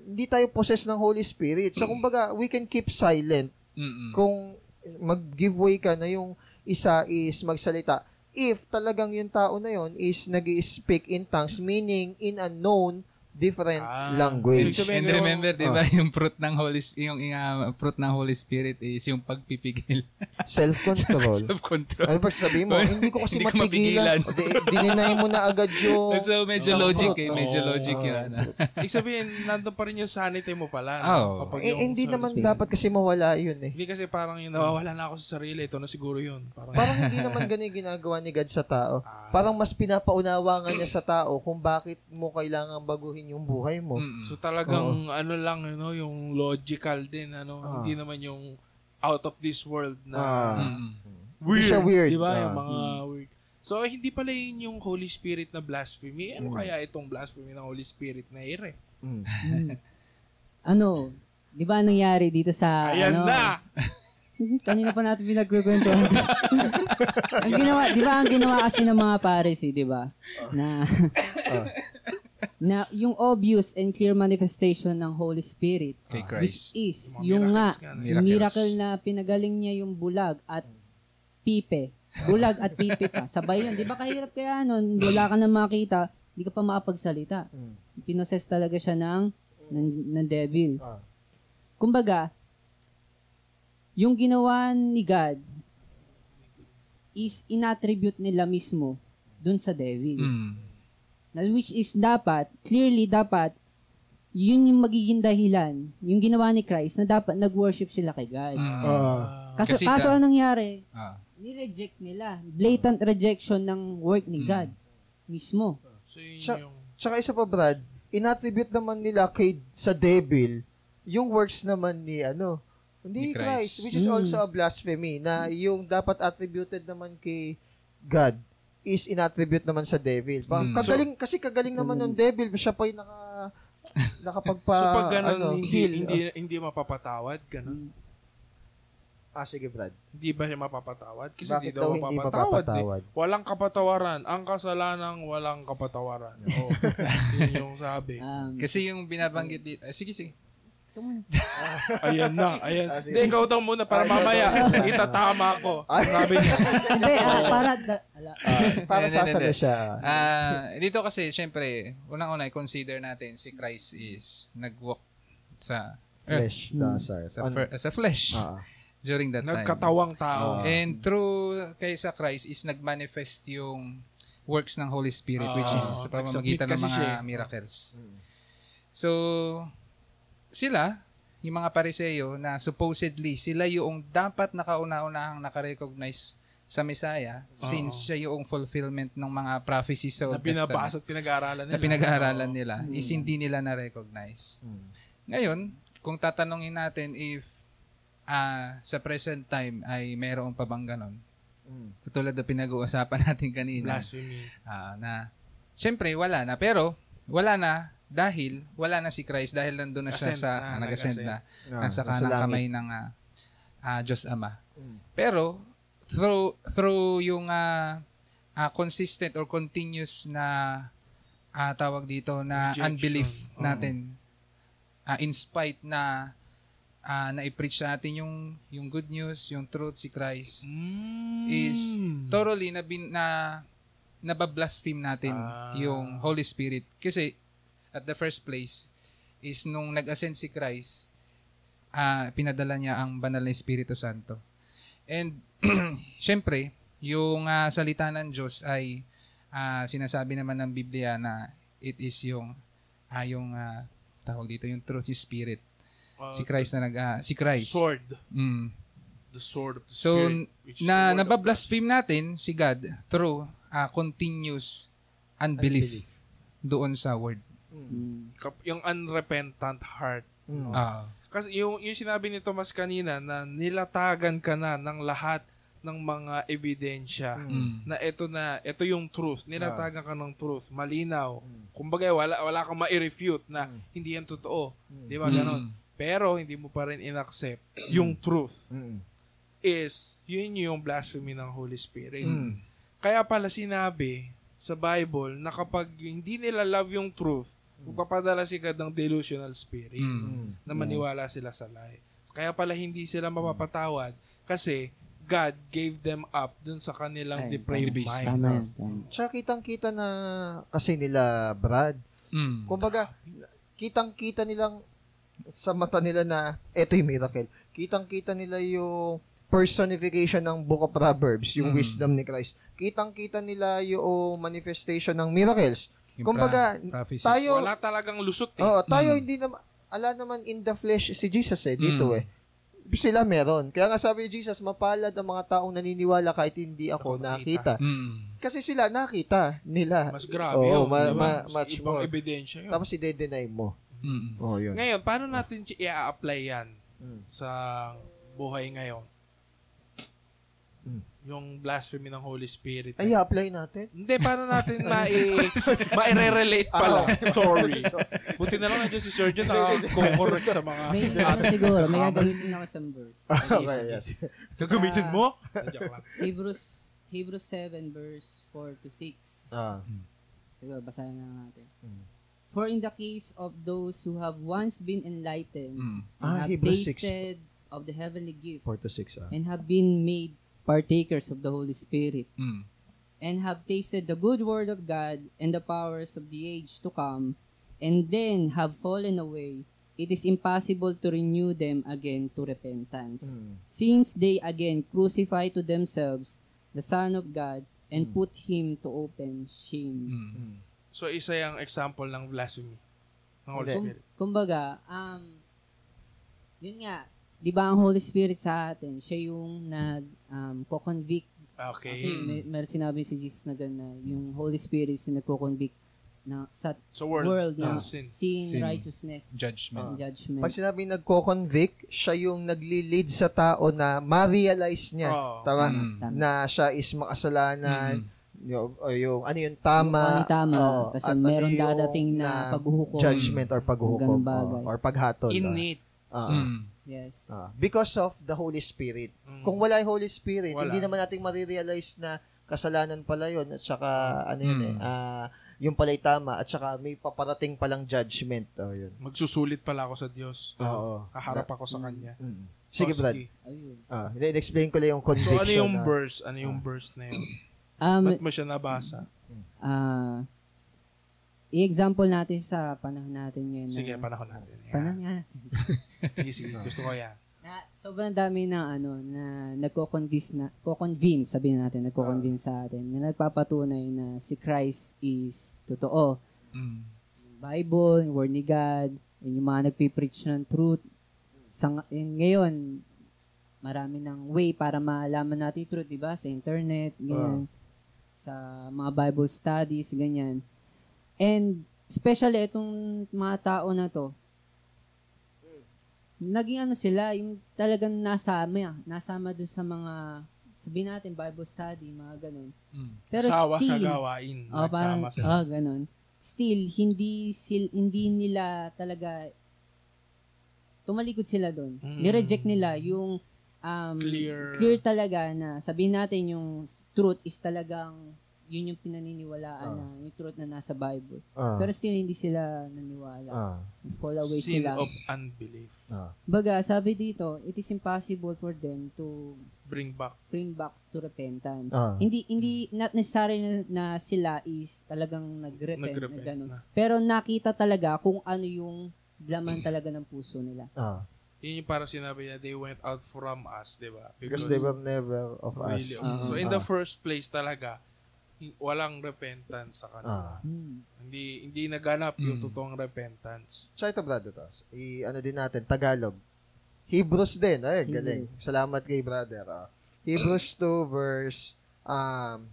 hindi tayo possessed ng Holy Spirit. So kumbaga, we can keep silent Mm-mm. kung mag-give way ka na yung isa is magsalita. If talagang yung tao na yon is nag speak in tongues, meaning in a known different Ah. language. So, And remember, di Oh. ba, yung fruit ng Holy yung uh, fruit ng Holy Spirit is yung pagpipigil. <laughs> Self-control. <laughs> Self-control. Ano ba sabihin mo? <laughs> Hindi ko kasi Hindi ko mapigilan. Di, dininay mo na agad yung... So, medyo Oh, logic fruit. eh. Medyo Oo. logic yun. ano. Ibig sabihin, nandun pa rin yung sanity mo pala. No? Kapag Eh, yung hindi sa- naman dapat kasi mawala yun eh. Hindi kasi parang yung nawawala na ako sa sarili, ito na siguro yun. Parang, Parang hindi naman ganun yung ginagawa ni God sa tao. Ah. Parang mas pinapaunawa nga niya sa tao kung bakit mo kailangan baguhin yung buhay mo. Mm-mm. So talagang ano lang, you know, yung logical din, ano, Ah. hindi naman yung out of this world na Ah. Mm-mm. Hindi siya weird. Di ba? Ah. Yung mga weird. So, hindi pala yun yung Holy Spirit na blasphemy. Ano Mm. kaya itong blasphemy ng Holy Spirit na ire? Mm. Mm. ano, di ba nangyari dito sa, Ayan ano, na! <laughs> kanina pa natin pinagkukwentuhan. <laughs> ang ginawa, di ba ang ginawa kasi ng mga pares, eh, di ba? Na, <laughs> na yung obvious and clear manifestation ng Holy Spirit, Kay which Christ. is, Yung nga, miracles nga, Miracles. miracle na pinagaling niya yung bulag at pipe. Bulag at pipe pa. <laughs> Sabay yun. Di ba kahirap kaya nun, wala ka na makita, hindi ka pa makapagsalita. Mm. Pinoses talaga siya ng, ng, ng devil. Ah. Kumbaga, yung ginawa ni God is inattribute nila mismo dun sa devil. Mm. Na which is dapat, clearly dapat, yun yung magiging dahilan, yung ginawa ni Christ na dapat nag-worship sila kay God. Mm. Ah. Kaso, Kasi kaso anong nangyari? Ah. Ni-reject nila. Blatant rejection ng work ni God mismo. So, yun yung... Tsaka isa pa, Brad, inattribute naman nila kay sa devil yung works naman ni ano Hindi Ni Christ. Christ. Which is Mm. also a blasphemy na yung dapat attributed naman kay God is inattribute naman sa devil. Pa- Mm. Kagaling, kasi kagaling naman ng devil. Siya pa yung naka, nakapagpa, so pag ganun, ano, hindi, heal. hindi, hindi mapapatawad, ganun. Ah, sige, Brad. Hindi ba siya mapapatawad? Kasi Bakit hindi daw hindi mapapatawad. eh. mapapatawad? Walang kapatawaran. Ang kasalanang walang kapatawaran. <laughs> Oo. Yun yung sabi. Um, Kasi yung binabanggit dito, ah, sige, sige. Come on. <laughs> Ayan na. Ayan. Ah, sige. Hindi, ikaw daw muna para Ah, ikaw mamaya. daw. Itatama ko. Ay. Sabi niya. <laughs> Hindi, ah, para, da- ala, Ah, para Hindi, hindi, siya. Ah, dito kasi, syempre, unang-una, consider natin si Christ is nag-walk sa earth, Flesh. Mm. sir. sa, On- fer- sa flesh ah, during that time. Nagkatawang tao. Ah. And through kay sa Christ is nagmanifest yung works ng Holy Spirit which is Ah, sa pamamagitan ng kasi mga siya eh. miracles. Mm. So, sila, yung mga pariseyo na supposedly sila yung dapat nakauna-unahang nakarecognize sa Messiah since siya yung fulfillment ng mga prophecies sa na Old binabasa Testament at pinag-aaralan nila. na pinag-aaralan nila is hindi nila na-recognize. Mm. Ngayon, kung tatanungin natin if ah, sa present time ay mayroon pa bang ganon, Mm. katulad na pinag-uusapan <laughs> natin kanina, Blasphemy. ah, na syempre wala na, pero wala na dahil wala na si Christ dahil nandun na siya Ascend sa na, ah, nag-ascend na, Ah, nasa kanang langit. kamay ng ah, ah, Diyos Ama. Mm. Pero through through yung ah, ah, consistent or continuous na ah, tawag dito na Rejection. unbelief natin ah, in spite na ah, na-preach sa atin yung yung good news, yung truth si Christ Mm. is thoroughly na bin, na nabablaspheme natin Ah. yung Holy Spirit kasi at the first place is nung nag-ascend si Christ ah pinadala niya ang banal na Espiritu Santo. And <clears throat> syempre, yung ah, salita ng Diyos ay ah, sinasabi naman ng Biblia na it is yung ah, yung ah, tawag dito yung truth, yung spirit. Uh, si Christ na nag ah, si Christ. Sword. Mm. The sword of the So, spirit. the na nabablaspheme natin si God through ah, continuous unbelief, doon sa word. Mm. Mm. Yung unrepentant heart. Mm. Ah, Kasi yung, yung sinabi ni Thomas kanina na nilatagan ka na ng lahat ng mga ebidensya mm. na ito na ito yung truth nilatagan ka ng truth malinaw Mm. kumbaga wala wala kang ma-refute na Mm. hindi yan totoo Mm. di ba ganon pero hindi mo pa rin inaccept yung truth Mm. is yun yung blasphemy ng Holy Spirit Mm. kaya pala sinabi sa Bible na kapag hindi nila love yung truth magpapadala si God ng delusional spirit Mm. Na maniwala sila sa lie. Kaya pala hindi sila mapapatawad kasi God gave them up dun sa kanilang Ay, depraved mind. Tama. Tama. Tsaka kitang-kita na kasi nila, Brad. Mm. Kumbaga, kitang-kita nilang sa mata nila na eto yung miracle. Kitang-kita nila yung personification ng Book of Proverbs, yung Mm. wisdom ni Christ. Kitang-kita nila yung manifestation ng miracles. Yung Kumbaga, pra- prophecies. tayo- Wala talagang lusot eh. Oo, tayo Mm. hindi naman, ala naman in the flesh si Jesus eh, dito Mm. eh. Sila meron. Kaya nga sabi ni Jesus, mapalad ang mga taong naniniwala kahit hindi ako Ako nakita. Mm. Kasi sila nakita nila. Mas grabe Oo, yun. ma- ma- Mas much ibang more. ebidensya yun. Tapos i-deny mo. Mm. Oh, yun. Ngayon, paano natin i-apply yan Mm. sa buhay ngayon? Yung blasphemy ng Holy Spirit. Ay, apply natin. Hindi, paano natin mai- ma-relate pala? <laughs> Sorry. Buti na lang nandiyan si Surgeon na correct sa mga May, ano siguro, may gagamitin ako sa verse. Okay, yes. Gagamitin mo? Joke lang. Hebrews Hebrews 7 verse 4 to 6. Ah. Siguro, basahin na natin. Mm. For in the case of those who have once been enlightened Mm. and Ah, have Hebrews 6. tasted of the heavenly gift 4 to 6. Ah. and have been made partakers of the Holy Spirit Mm. and have tasted the good word of God and the powers of the age to come and then have fallen away, it is impossible to renew them again to repentance. Mm. Since they again crucify to themselves the Son of God and Mm. put Him to open shame. Mm. Mm. So, isa yung example ng blasphemy ng Holy. Spirit. Kumbaga, um, yun nga, di ba ang Holy Spirit sa atin, siya yung nag, um, ko-convict. Okay. Kasi may, meron sinabi si Jesus na gano'n, yung Holy Spirit is nagko-convict na sa Sa world, world, na sin. sin, Sin. righteousness, Judgment. and judgment. Pag sinabi nagko-convict, siya yung nagli-lead sa tao na ma-realize niya. Oo. Tama? Mm. Na siya is makasalanan, Mm. yung, o yung ano yung Yung tama, ano yung tama. oo, Kasi at ano meron dadating na paghuhukom. judgment or paghuhukom oo, or paghatol. Innate. Ah. Mm. Yes. Ah. because of the Holy Spirit. Mm. Kung wala yung Holy Spirit, Wala. hindi naman natin marirealize na kasalanan pala yun at saka ano yun eh, Mm. ah, yung pala'y tama at saka may paparating palang judgment. Oh, yun. Magsusulit pala ako sa Diyos. Oo. Kaharap ako sa Kanya. Mm. Sige, Oh, Brad. Ayun. Ah, hindi, explain ko lang yung So, conviction. ano yung ah. verse? Ano yung verse na yun? Um, Ba't mo siya nabasa? ah, i-example natin sa panahon natin ngayon. na- Sige, panahon natin. Yan. Panahon natin. <laughs> Sige, sige. Gusto ko yan. na sobrang dami ng ano na nagko-convince na ko-convince sabihin natin nagko-convince sa atin na nagpapatunay na si Christ is totoo. Mm. Yung Bible, yung Word ni God, yun yung mga nagpipreach ng truth. Sa, ngayon, marami ng way para malaman natin yung truth, di ba? Sa internet, ganyan. Sa mga Bible studies, ganyan. And, especially itong mga tao na to, naging ano sila, yung talagang nasama, nasama dun sa mga, sabihin natin, Bible study, mga ganun. Mm. Pero Sawa sa still, gawain. Oh, parang, sila. oh, ganun. Still, hindi, sil, hindi nila talaga, tumalikod sila doon. Mm. Nireject nila yung um, Clear. clear talaga na sabihin natin yung truth is talagang yun yung pinaniniwalaan Ah. na yung truth na nasa Bible. Ah. Pero still hindi sila naniwala. ah. Fall away Sin sila. of unbelief. Ah. Baga, sabi dito, it is impossible for them to Bring back. bring back to repentance. Ah. Hindi hindi not necessary na, na sila is talagang nag-repent, Nag-repent na ganun. na. Pero nakita talaga kung ano yung laman talaga ng puso nila. Ah. Yun yung parang sinabi niya, they went out from us, di ba? Because they were never of us. really, Ah. So in the Ah. first place talaga, walang repentance sa Ah. kanila. Hmm. Hindi hindi naganap yung Mm. totoong repentance. So ito, brother, to. I, ano din natin, Tagalog. Hebrews din. Ay, Hebrews. galing. Salamat kay brother. ah. Hebrews 2 verse um,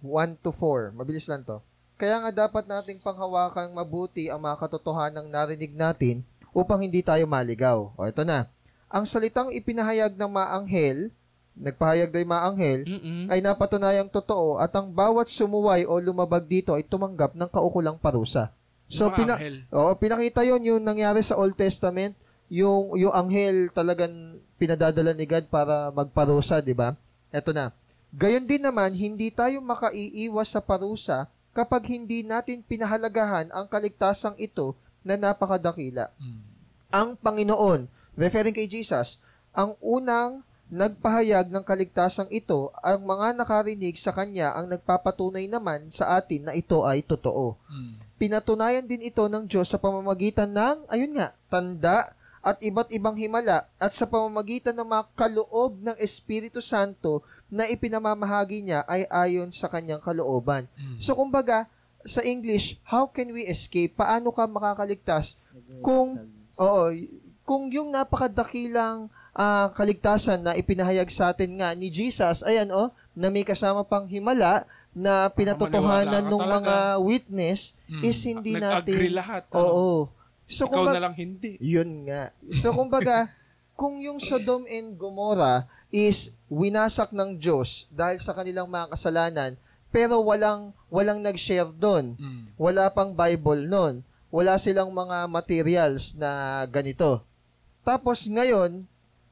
1 to 4. Mabilis lang to. Kaya nga dapat nating panghawakan mabuti ang mga katotohanang narinig natin upang hindi tayo maligaw. O, ito na. Ang salitang ipinahayag ng maanghel, nagpahayag ng maanghel, Mm-mm. ay napatunayang totoo at ang bawat sumuway o lumabag dito ay tumanggap ng kaukulang parusa. So, Mga pina, anghel. Oo, pinakita yon yung nangyari sa Old Testament, yung yung anghel talagang pinadadala ni God para magparusa, di ba? Eto na. Gayon din naman, hindi tayo makaiiwas sa parusa kapag hindi natin pinahalagahan ang kaligtasang ito na napakadakila. Mm. Ang Panginoon, referring kay Jesus, ang unang nagpahayag ng kaligtasang ito, ang mga nakarinig sa Kanya ang nagpapatunay naman sa atin na ito ay totoo Mm. pinatunayan din ito ng Diyos sa pamamagitan ng, ayun nga, tanda at iba't ibang himala at sa pamamagitan ng mga kaloob ng Espiritu Santo na ipinamamahagi niya ay ayon sa kanyang kalooban. Mm. So, kumbaga, sa English, how can we escape? Paano ka makakaligtas? Kung- Oo, kung yung napakadakilang ah, kaligtasan na ipinahayag sa atin nga ni Jesus, ayan oh, na may kasama pang himala na pinatotohanan maniwala ka ng mga witness Mm. is hindi Nag-agree natin lahat. ano? Oo. So Ikaw kumbaga, na lang hindi. yun nga. So kumbaga, kung yung Sodom and Gomorrah is winasak ng Diyos dahil sa kanilang mga kasalanan, pero walang walang nag-share doon. Mm. Wala pang Bible noon. Wala silang mga materials na ganito. Tapos ngayon,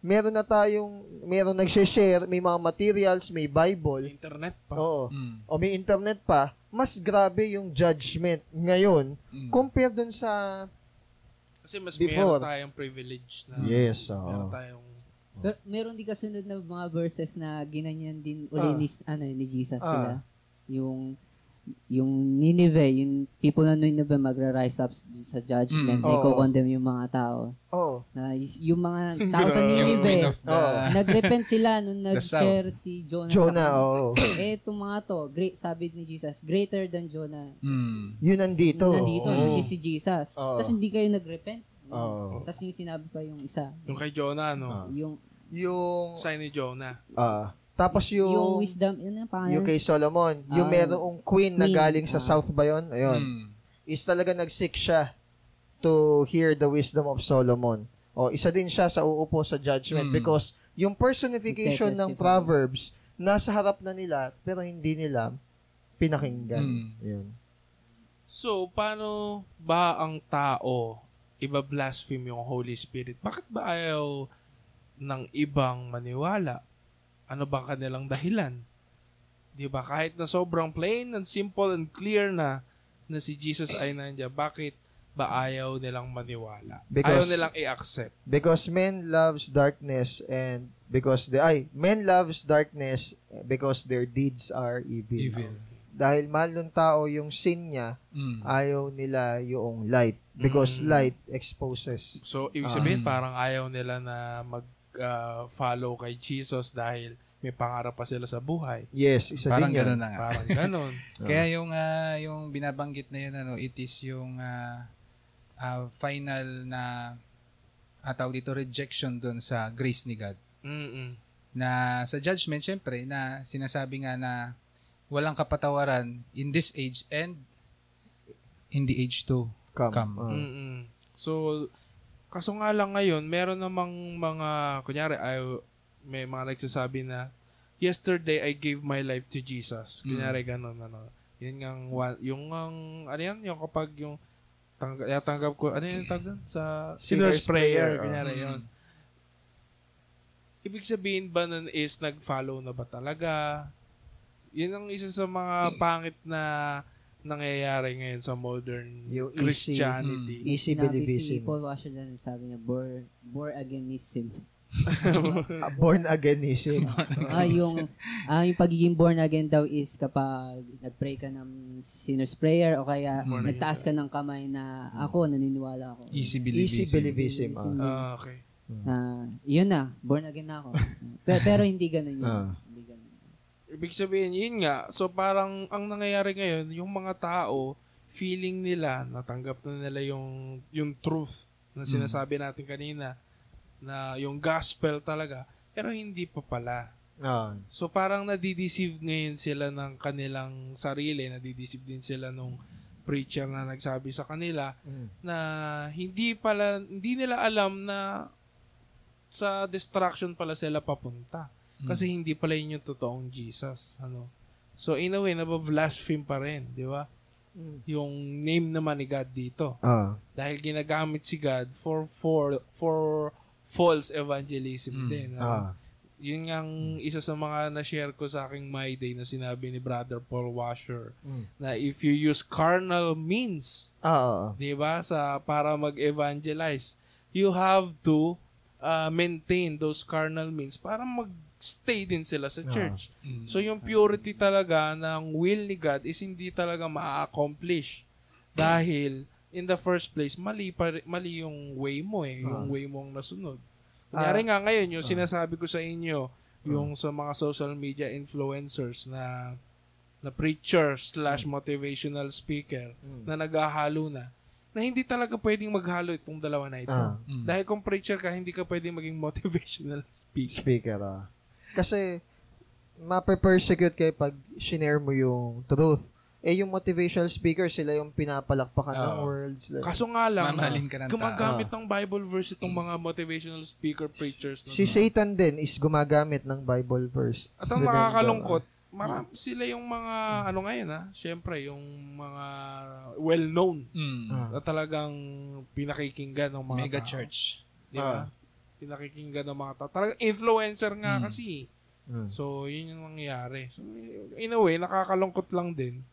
meron na tayong meron nag-share, may mga materials, may Bible. Internet pa. Oo. Mm. O may internet pa, mas grabe yung judgment ngayon Mm. compare dun sa Kasi mas Before. meron tayong privilege na Yes, oo. meron tayong Pero meron din kasunod na mga verses na ginanyan din uli Ah. ni, ano, ni Jesus Ah. sila. Yung yung Nineveh, yung people na Nineveh magra-rise up sa judgment, Mm. na Oo. i-condemn yung mga tao. Oh, Na yung mga <laughs> tao sa the... Oo. nag-repent sila nung nag-share si Jonah, Jonah, sa oo. <clears throat> Eh, itong mga to, great, sabi ni Jesus, greater than Jonah. Mm. Yun nandito. Yung nandito, Oo. which is si Jesus. Oo. Tapos hindi kayo nag-repent. Oo. Tapos yung sinabi pa yung isa, yung kay Jonah, no? Ah. yung Yung, Sign ni Jonah. ah, Tapos yung, yung wisdom, yun yung pangalan. yung kay Solomon, yung Ah, merong queen, na queen, galing sa ah. south ba yun? Ayun. Mm. Is talaga nag-seek siya to hear the wisdom of Solomon. O, isa din siya sa uupo sa judgment Mm. because yung personification ng. Proverbs, nasa harap na nila, pero hindi nila pinakinggan. Mm. Yun. So, paano ba ang tao iba-blaspheme yung Holy Spirit? Bakit ba ayaw ng ibang maniwala? Ano ba kanilang dahilan? Di ba? Kahit na sobrang plain and simple and clear na na si Jesus ay nandiyan, bakit ba ayaw nilang maniwala? ayaw Because- nilang i-accept. Because men loves darkness and because the ay men loves darkness because their deeds are evil. Evil. Dahil mahal ng tao yung sin niya, Mm. ayaw nila yung light because Mm. light exposes. So, ibig sabihin, Mm. parang ayaw nila na mag-follow kay Jesus dahil may pangarap pa sila sa buhay. Yes, isa Parang din yan. gano'n na nga. Parang ganon. <laughs> Kaya yung ah, yung binabanggit na yun ano, it is yung ah, ah, final na uh, tawag dito rejection doon sa grace ni God. Mm-mm. Na sa judgment syempre na sinasabi nga na walang kapatawaran in this age and in the age to Come. Come. Ah. Mm-mm. So, kaso nga lang ngayon, meron namang mga, kunyari, ay, may mga nagsasabi na, yesterday I gave my life to Jesus. Kunyari, ganun, ano. Yun nga, wa- yung, ang, ano yan, yung kapag yung, tang, tanggap ko, ano yung tawag doon? Sa sinner's, prayer. prayer, Kunyari, Mm. yun. Ibig sabihin ba nun is nag-follow na ba talaga? Yun ang isa sa mga pangit na nangyayari ngayon sa modern Yung easy- Christianity. Easy Sinabi si believism. Paul Washington, sabi niya, born, born againism. Ah, <laughs> born againism. <laughs> ah, yung, ah, yung pagiging born again daw is kapag nag-pray ka ng sinner's prayer o kaya Born nagtaas ka ng kamay na ako, naniniwala ako. easy Easy believism. ah. Believism. Ah, okay. na yun na, born again na ako. pero, pero hindi ganun yun. Ah. Hindi ganun. Ibig sabihin, yun nga. So, parang ang nangyayari ngayon, yung mga tao, feeling nila, natanggap na nila yung, yung truth na sinasabi natin kanina, na yung gospel talaga, pero hindi pa pala. Ah. So, parang nadideceive ngayon sila ng kanilang sarili, nadideceive din sila nung preacher na nagsabi sa kanila Mm. na hindi pala, hindi nila alam na sa destruction pala sila papunta. Kasi hindi pala yun yung totoong Jesus. Ano? So, in a way, nabablaspheme pa rin, di ba? Mm. Yung name naman ni God dito. Ah. Dahil ginagamit si God for for for false evangelism Mm. din. ano? Ah. Yun nga ang isa sa mga na-share ko sa aking My Day na sinabi ni Brother Paul Washer Mm. na if you use carnal means Ah, ah, ah. 'di ba sa para mag-evangelize you have to uh, maintain those carnal means para mag-stay din sila sa Ah. church Mm. so yung purity talaga ng will ni God is hindi talaga ma-accomplish dahil in the first place mali pa, mali yung way mo eh yung Ah. way mong nasunod kunyari nga ngayon yung sinasabi ko sa inyo yung sa mga social media influencers na na preacher slash motivational speaker Mm. na naghahalo na na hindi talaga pwedeng maghalo itong dalawa na ito. Ah. Mm. Dahil kung preacher ka, hindi ka pwedeng maging <laughs> motivational speaker. Speaker, ah. Kasi, mape-persecute kayo pag shinare mo yung truth. Eh, yung motivational speaker, sila yung pinapalakpakan ng Oo. world. Sila. Kaso nga lang, Mamahalin ka ng tao. gumagamit ng Bible verse itong mga motivational speaker preachers. Na si Satan din is gumagamit ng Bible verse. At ang nakakalungkot, marami sila yung mga, ano ngayon ha, syempre, yung mga well-known Mm. Ah. na talagang pinakikinggan ng mga Mega tao. church. Di ba? Ah. Pinakikinggan ng mga tao. Talagang influencer nga Mm. kasi. Mm. So, yun yung nangyayari. So, in a way, nakakalungkot lang din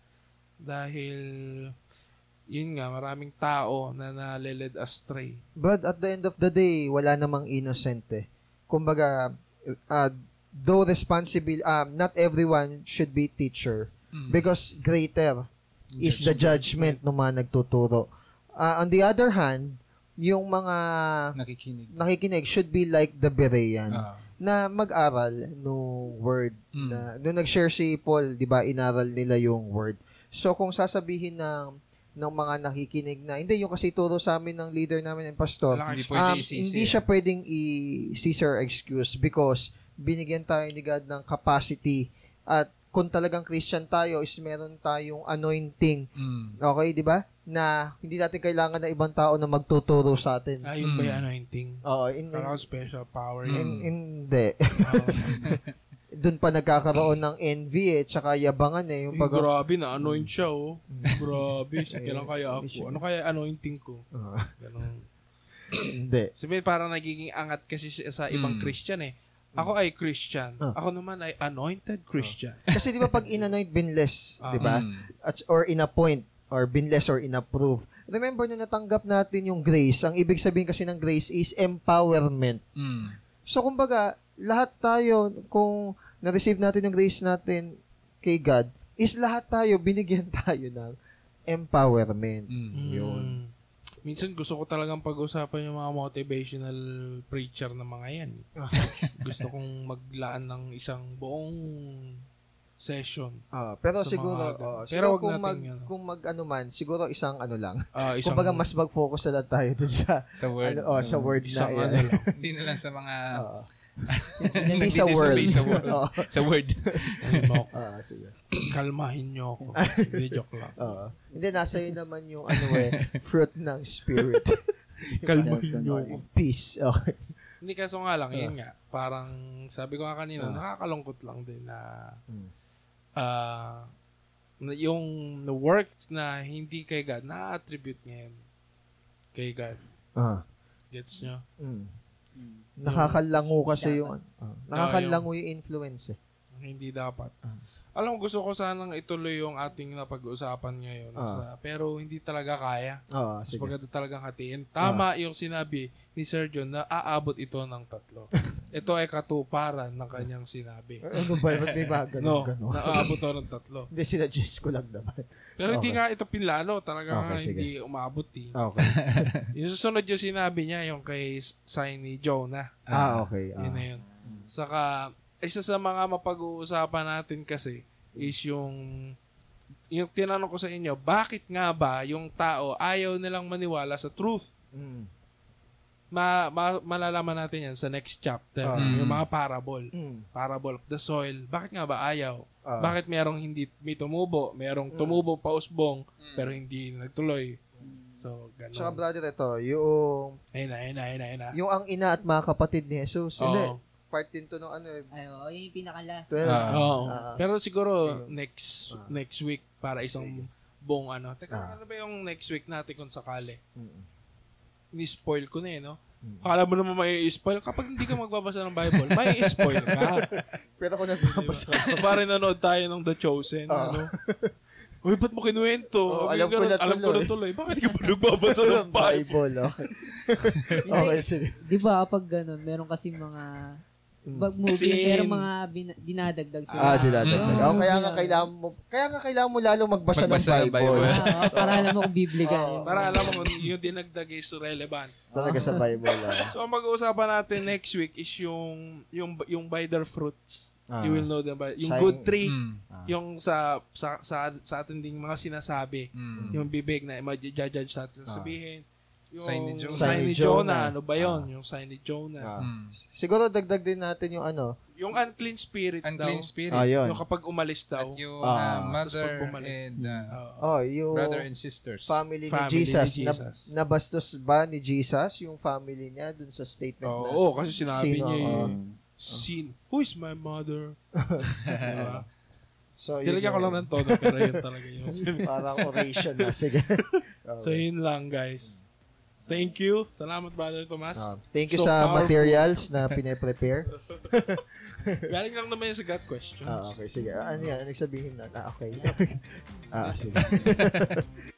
dahil yun nga, maraming tao na naliled astray. But at the end of the day, wala namang innocent eh. Kumbaga, uh, though responsible, um, not everyone should be teacher Mm. because greater is the judgment ng mga nagtuturo. Uh, on the other hand, yung mga nakikinig. nakikinig should be like the Berean Ah. na mag-aral no word Mm. na nung nag-share si Paul, 'di ba, inaral nila yung word. So kung sasabihin ng ng mga nakikinig na hindi yung kasi turo sa amin ng leader namin ng pastor, Hindi um, hindi siya pwedeng i-Caesar excuse because binigyan tayo ni God ng capacity at kung talagang Christian tayo is meron tayong anointing. Mm. Okay, di ba? Na hindi natin kailangan na ibang tao na magtuturo sa atin. Ah, yun ba Mm. yung anointing? Oo, in, in, Parang special power in. Mm. hindi. Oh. <laughs> Doon pa nagkakaroon ng envy eh, tsaka yabangan eh. Yung pag... grabe na, anoint siya oh. Grabe, <laughs> sige lang kaya siya. ako. Ano kaya anointing ko? Ah, Ganun. hindi. Sabi parang nagiging angat kasi siya sa ibang Mm. Christian eh. Ako ay Christian. Ah. Ako naman ay anointed Christian. Kasi di ba pag inanoint, binless, Ah. di ba? Mm. At, or inappoint, or binless or inapprove. Remember na natanggap natin yung grace. Ang ibig sabihin kasi ng grace is empowerment. Mm. So, kumbaga, lahat tayo, kung na-receive natin yung grace natin kay God, is lahat tayo, binigyan <laughs> tayo ng empowerment. Mm. Yun. Minsan gusto ko talagang pag-usapan yung mga motivational preacher na mga yan. <laughs> gusto kong maglaan ng isang buong session. Ah, pero Sa siguro, oh, Pero siguro wag kung mag, ano. kung mag ano man, siguro isang ano lang. Ah, isang, Kumbaga, mas mag-focus na lang tayo dun sa, Sa word. ano, oh, sa word na isang yan. ano lang. <laughs> Hindi na lang sa mga Oo. Hindi sa world. sa word. Sa word. <laughs> Ah, sige. kalmahin nyo ako. Hindi, joke lang. Oo. Hindi, nasa iyo naman yung ano eh, fruit ng spirit. <laughs> Kalmahin nyo ako. Peace. Okay. Hindi kaso nga lang, yun nga. Parang sabi ko nga kanina, Ah. nakakalungkot lang din na Hmm. ah na yung work na hindi kay God, na-attribute ngayon kay God. Ah. Gets nyo? Mm. Mm. Nakakalango kasi Dapat. yung ah, nakakalango yung influence eh. Hindi dapat. Ah. Alam mo, gusto ko sanang ituloy yung ating napag-usapan ngayon. Ah. Sa, pero hindi talaga kaya. Oo, Mas sige. maganda talagang hatiin. Tama yung sinabi ni Sir John na aabot ito ng tatlo. <laughs> ito ay katuparan ng kanyang sinabi. Ano ba? Ba't may ganun, No, ganun? naaabot ito ng tatlo. <laughs> Hindi, sinadjust ko lang naman. Pero hindi Okay. nga ito pinlano. Talaga Okay, nga sige. hindi umabot eh. Okay. <laughs> Yung susunod yung sinabi niya, yung kay sign ni Jonah. Ah, okay. Yun Ah. na yun. Saka, isa sa mga mapag-uusapan natin kasi is yung yung tinanong ko sa inyo, bakit nga ba yung tao ayaw nilang maniwala sa truth? Mm. Ma, ma- malalaman natin yan sa next chapter. Ah. Yung mga parable. Mm. Parable of the soil. Bakit nga ba ayaw? Ah. Bakit merong hindi may tumubo? Merong Mm. tumubo pa usbong, pero hindi nagtuloy. So, ganun. Tsaka brother, ito, yung, ayun na, ayun na, ayun na, ayun na. yung ang ina at mga kapatid ni Jesus. Oo. Hindi, part din to ng ano eh. Ay, oh, yun yung pinaka-last. Ah. Oo. Ah. Pero siguro Ayun. next Ah. next week para isang buong ano. Teka, Ah. ano ba yung next week natin kung sakali? Mm. Ni-spoil ko na eh, no? Akala mo naman may spoil Kapag hindi ka magbabasa ng Bible, may spoil ka. <laughs> Pero kung nagbabasa so, parang nanood tayo ng The Chosen, Ah. ano? Uy, ba't mo kinuwento? Sabi alam ko na alam ko na tuloy. Bakit ka pa nagbabasa ng <laughs> Bible? Bible, okay. okay, sige. Di ba, kapag ganun, meron kasi mga. Pag movie, Sin. meron mga bin- dinadagdag sila. Ah, dinadagdag. Mm. Oh, kaya nga kailangan mo, kaya nga kailangan mo lalo magbasa, Magbasa ng ng Bible. Bible. Ah, para alam mo kung Biblia ka. Oo. Para alam mo kung yung dinagdag is relevant. Talaga sa Bible. ah. So, ang mag-uusapan natin next week is yung yung yung by their fruits. Ah. You will know them by yung Shine- good tree, Mm. Ah. yung sa sa sa, sa atin ding mga sinasabi, Mm. yung bibig na ma-judge natin Ah. Yung Sign ni Jonah. sign ni Jonah, ano ba yun? Ah. Yung sign ni Jonah. Ah. Mm. Siguro dagdag din natin yung ano. Yung unclean spirit Unclean daw. spirit. Ah, yun. Yung kapag umalis daw. At yung Ah. uh, mother and uh. Oh, yung brother and sisters. family, Family ni Jesus. ni Jesus. Na, nabastos ba ni Jesus yung family niya dun sa statement Oo, na oo, kasi sinabi sino, niya eh, oo. sin, who is my mother? <laughs> diba? So, yun Dilagyan ko yung- lang ng tono, pero yun talaga yung <laughs> Parang oration na. Sige. <laughs> So, yun lang, guys. Thank you. Salamat, Brother Tomas. Ah, thank you So sa powerful. materials na pine-prepare. <laughs> Galing lang naman yun sa God questions. Ah, okay, sige. Ano yan? Ano sabihin na? Ah, okay. <laughs> ah, sige. <laughs>